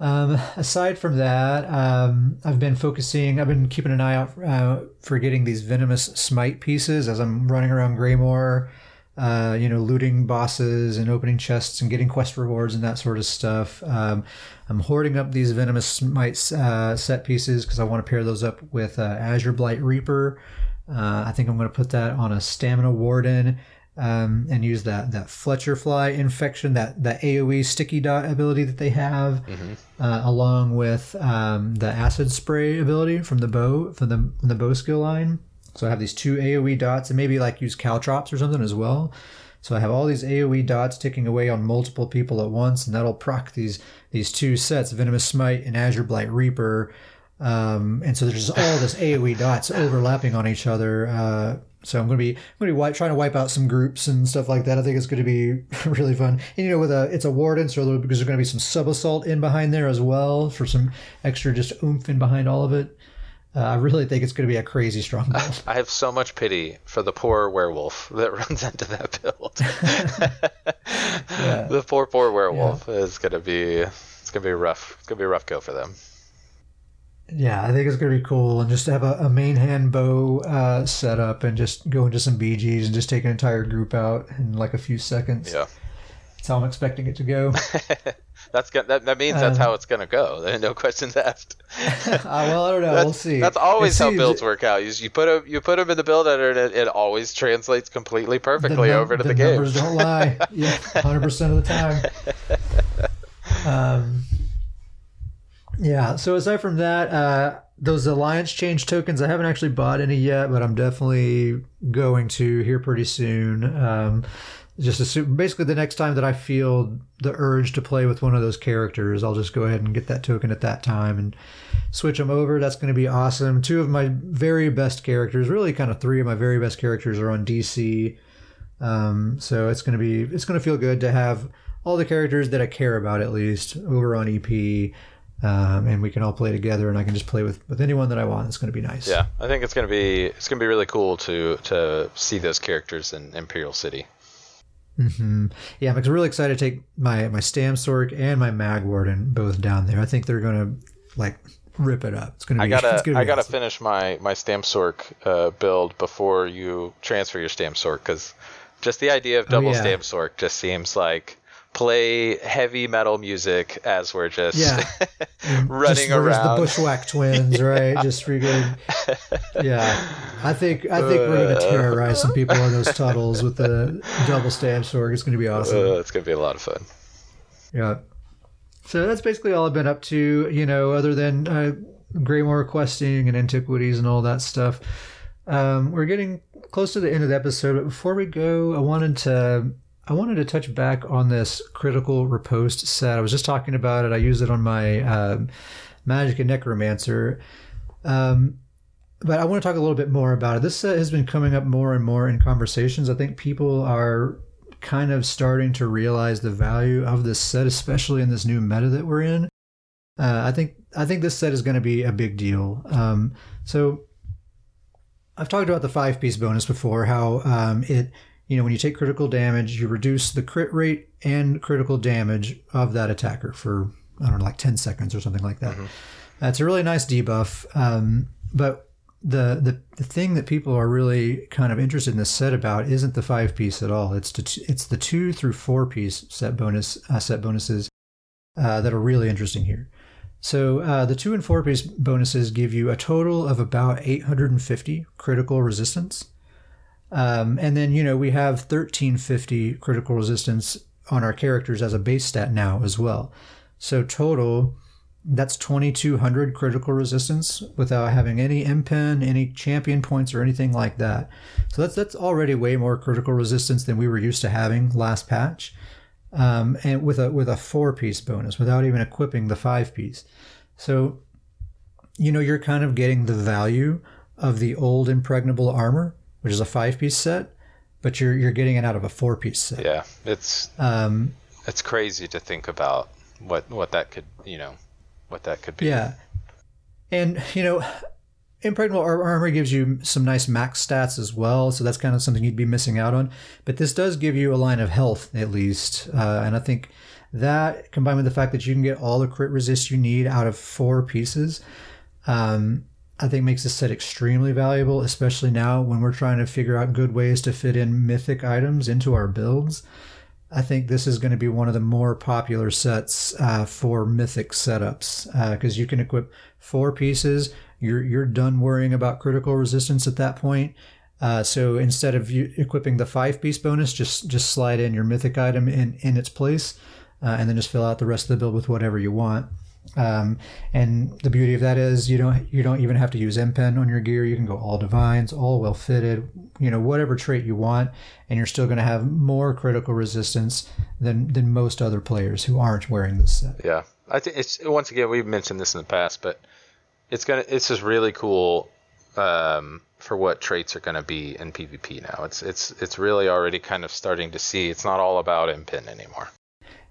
Um, aside from that, um, I've been focusing, I've been keeping an eye out uh, for getting these venomous smite pieces as I'm running around Greymoor, uh, you know, looting bosses and opening chests and getting quest rewards and that sort of stuff. Um, I'm hoarding up these venomous smite uh, set pieces because I want to pair those up with uh, Azure Blight Reaper. Uh, I think I'm going to put that on a Stamina Warden um, and use that that Fetcher fly infection, that that AOE sticky dot ability that they have, mm-hmm. uh, along with um, the acid spray ability from the bow from the from the bow skill line. So I have these two AOE dots, and maybe like use caltrops or something as well. So I have all these AOE dots ticking away on multiple people at once, and that'll proc these these two sets, Venomous Smite and Azure Blight Reaper. Um, and so there's just all this AOE dots <laughs> overlapping on each other. Uh, so I'm going to be I'm to be wipe, trying to wipe out some groups and stuff like that. I think it's going to be <laughs> really fun. And you know, with a it's a warden, so because there's going to be some sub assault in behind there as well for some extra just oomph in behind all of it. Uh, I really think it's going to be a crazy strong build. I have so much pity for the poor werewolf <laughs> that runs into that build. <laughs> yeah. The poor poor werewolf yeah. is going to be it's going to be rough. It's going to be a rough go for them yeah, I think it's gonna be cool, and just have a, a main hand bow uh, set up, and just go into some BGs and just take an entire group out in like a few seconds. Yeah, that's how I'm expecting it to go. <laughs> that's that, that means that's um, how it's gonna go. <laughs> There are no questions asked. <laughs> uh, well, I don't know. We'll see. That's always how builds work out. You, you put a you put them in the build editor, and it, it always translates completely perfectly the, over to the, the game. Numbers don't lie. Yeah, hundred percent of the time. Um, yeah. So aside from that, uh, those alliance change tokens, I haven't actually bought any yet, but I'm definitely going to here pretty soon. Um, just assume, basically the next time that I feel the urge to play with one of those characters, I'll just go ahead and get that token at that time and switch them over. That's going to be awesome. Two of my very best characters, really kind of three of my very best characters are on DC. Um, so it's going to be, it's going to feel good to have all the characters that I care about at least over on EP um, and we can all play together, and I can just play with, with anyone that I want. It's going to be nice. Yeah, I think it's going to be it's going to be really cool to to see those characters in Imperial City. Mm-hmm. Yeah, I'm really excited to take my my Stamsorc and my Mag Warden both down there. I think they're going to like rip it up. It's going to be. I gotta I gotta awesome. finish my my Stamsorc uh, build before you transfer your Stamsorc because just the idea of double oh, yeah. Stamsorc just seems like play heavy metal music as we're just yeah. <laughs> running just, around. The Bushwhack twins, <laughs> right? just freaking. Yeah, I think I think we're gonna terrorize some people on those tunnels with the double Stamsorc. It's gonna be awesome. Uh, it's gonna be a lot of fun. Yeah. So that's basically all I've been up to. You know, other than uh, Greymoor questing and antiquities and all that stuff. Um, we're getting close to the end of the episode, but before we go, I wanted to I wanted to touch back on this critical riposte set. I was just talking about it. I use it on my um, Magicka Necromancer. Um, but I want to talk a little bit more about it. This set has been coming up more and more in conversations. I think people are kind of starting to realize the value of this set, especially in this new meta that we're in. Uh, I think I think this set is going to be a big deal. Um, so I've talked about the five piece bonus before, how um, it you know, when you take critical damage, you reduce the crit rate and critical damage of that attacker for, I don't know, like 10 seconds or something like that. Mm-hmm. That's a really nice debuff. Um, but the, the the thing that people are really kind of interested in this set about isn't the five piece at all. It's the, it's the two through four piece set bonus uh, set bonuses uh, that are really interesting here. So uh, the two and four piece bonuses give you a total of about 850 critical resistance, um, and then you know we have 1350 critical resistance on our characters as a base stat now as well. So total that's 2200 critical resistance without having any impen, any champion points or anything like that. So that's that's already way more critical resistance than we were used to having last patch. Um, and with a with a four piece bonus without even equipping the five piece. So you know you're kind of getting the value of the old impregnable armor, which is a five piece set, but you're you're getting it out of a four piece set. Yeah, it's um, it's crazy to think about what what that could you know what that could be. Yeah. And, you know, Impregnable Armor gives you some nice max stats as well, so that's kind of something you'd be missing out on. But this does give you a line of health, at least. Uh, and I think that, combined with the fact that you can get all the crit resist you need out of four pieces, um, I think makes this set extremely valuable, especially now when we're trying to figure out good ways to fit in mythic items into our builds. I think this is going to be one of the more popular sets uh, for mythic setups because uh, you can equip four pieces. You're you're done worrying about critical resistance at that point. Uh, so instead of you equipping the five piece bonus, just just slide in your mythic item in in its place, uh, and then just fill out the rest of the build with whatever you want. Um, and the beauty of that is you don't you don't even have to use impen on your gear. You can go all divines, all well fitted, you know whatever trait you want, and you're still going to have more critical resistance than than most other players who aren't wearing this set. Yeah, I think it's once again we've mentioned this in the past, but it's gonna it's just really cool um, for what traits are going to be in PvP now. It's it's it's really already kind of starting to see it's not all about impen anymore.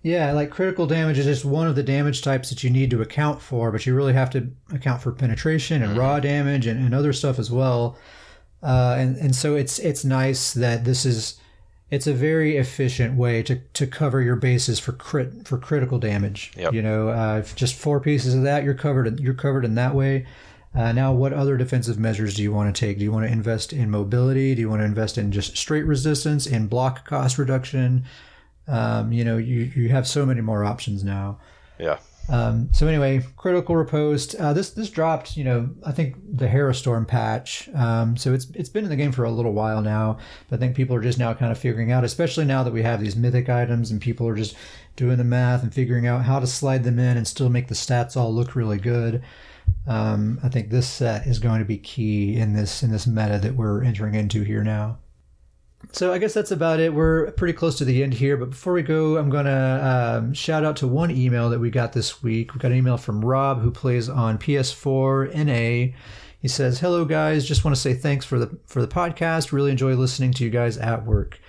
Yeah, like critical damage is just one of the damage types that you need to account for, but you really have to account for penetration and mm-hmm. raw damage and, and other stuff as well. Uh, and and so it's it's nice that this is it's a very efficient way to, to cover your bases for crit for critical damage. Yep. You know, uh, just four pieces of that, you're covered. You're covered in that way. Uh, now, what other defensive measures do you want to take? Do you want to invest in mobility? Do you want to invest in just straight resistance, in block cost reduction? Um, you know, you, you have so many more options now. Yeah. Um, so anyway, critical riposte. Uh, this this dropped. You know, I think the Harrowstorm patch. Um, so it's it's been in the game for a little while now. But I think people are just now kind of figuring out, especially now that we have these mythic items and people are just doing the math and figuring out how to slide them in and still make the stats all look really good. Um, I think this set is going to be key in this in this meta that we're entering into here now. So I guess that's about it. We're pretty close to the end here, but before we go, I'm gonna um, shout out to one email that we got this week. We got an email from Rob who plays on PS4 NA. He says, "Hello guys, just want to say thanks for the for the podcast. Really enjoy listening to you guys at work."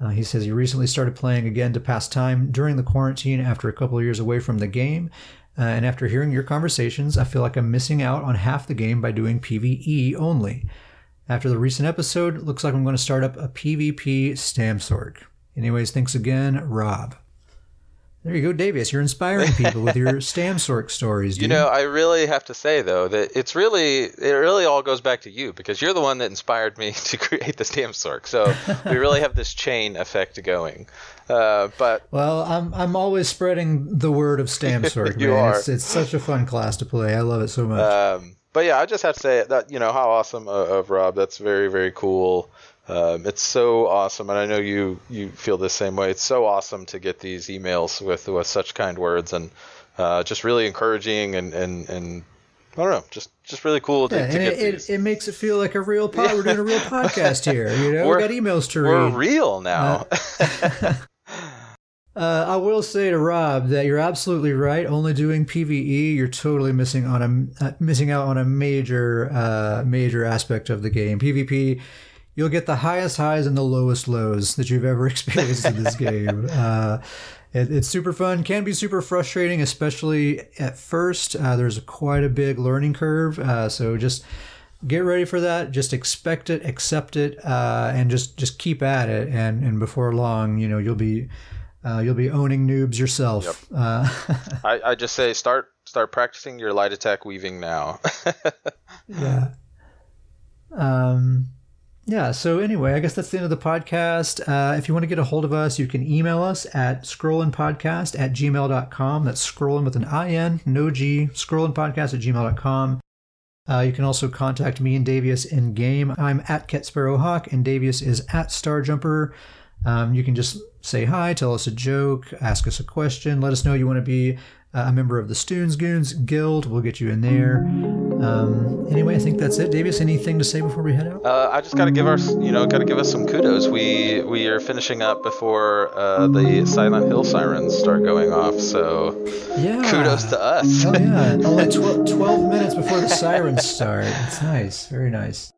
Uh, he says he recently started playing again to pass time during the quarantine after a couple of years away from the game. Uh, and after hearing your conversations, I feel like I'm missing out on half the game by doing PvE only. After the recent episode, looks like I'm going to start up a PvP Stamsorc. Anyways, thanks again, Rob. There you go, Davius. You're inspiring <laughs> people with your Stamsorc stories. Dude. You know, I really have to say though that it's really it really all goes back to you because you're the one that inspired me <laughs> to create the Stamsorc. So <laughs> we really have this chain effect going. Uh, but well, I'm I'm always spreading the word of Stamsorc. you man. are. It's, it's, such a fun class to play. I love it so much. Um, but yeah, I just have to say that you know how awesome of Rob. That's very very cool. Um, it's so awesome, and I know you you feel the same way. It's so awesome to get these emails with with such kind words and uh, just really encouraging and and and I don't know, just just really cool to, yeah, to it, it, it, makes it feel like a real pod. Yeah. We're doing a real <laughs> podcast here. You know, we got emails to read. We're real now. Uh, <laughs> <laughs> Uh, I will say to Rob that you're absolutely right. Only doing PVE, you're totally missing on a uh, missing out on a major uh, major aspect of the game. PvP, you'll get the highest highs and the lowest lows that you've ever <laughs> experienced in this game. <laughs> Uh, it, it's super fun. Can be super frustrating, especially at first. Uh, there's quite a big learning curve, uh, so just get ready for that. Just expect it, accept it, and just just keep at it. And and before long, you know you'll be uh, you'll be owning noobs yourself. Yep. Uh, <laughs> I, I just say start start practicing your light attack weaving now. <laughs> yeah. yeah. So anyway, I guess that's the end of the podcast. Uh, if you want to get a hold of us, you can email us at scrollinpodcast at gmail.com. That's scrolling with an I-N, no G, scrollinpodcast at gmail.com. Uh, you can also contact me and Davius in game. I'm at Ket Sparrow Hawk, and Davius is at Starjumper. Um, you can just say hi, tell us a joke, ask us a question, let us know you want to be uh, a member of the Stuhn's Goons Guild. We'll get you in there. Um, anyway, I think that's it. Davis, anything to say before we head out? Uh, I just got to give our, you know, got to give us some kudos. We we are finishing up before uh, the Silent Hill sirens start going off. So yeah, kudos to us. Oh yeah, <laughs> only tw- 12 minutes before the sirens start. It's nice, very nice.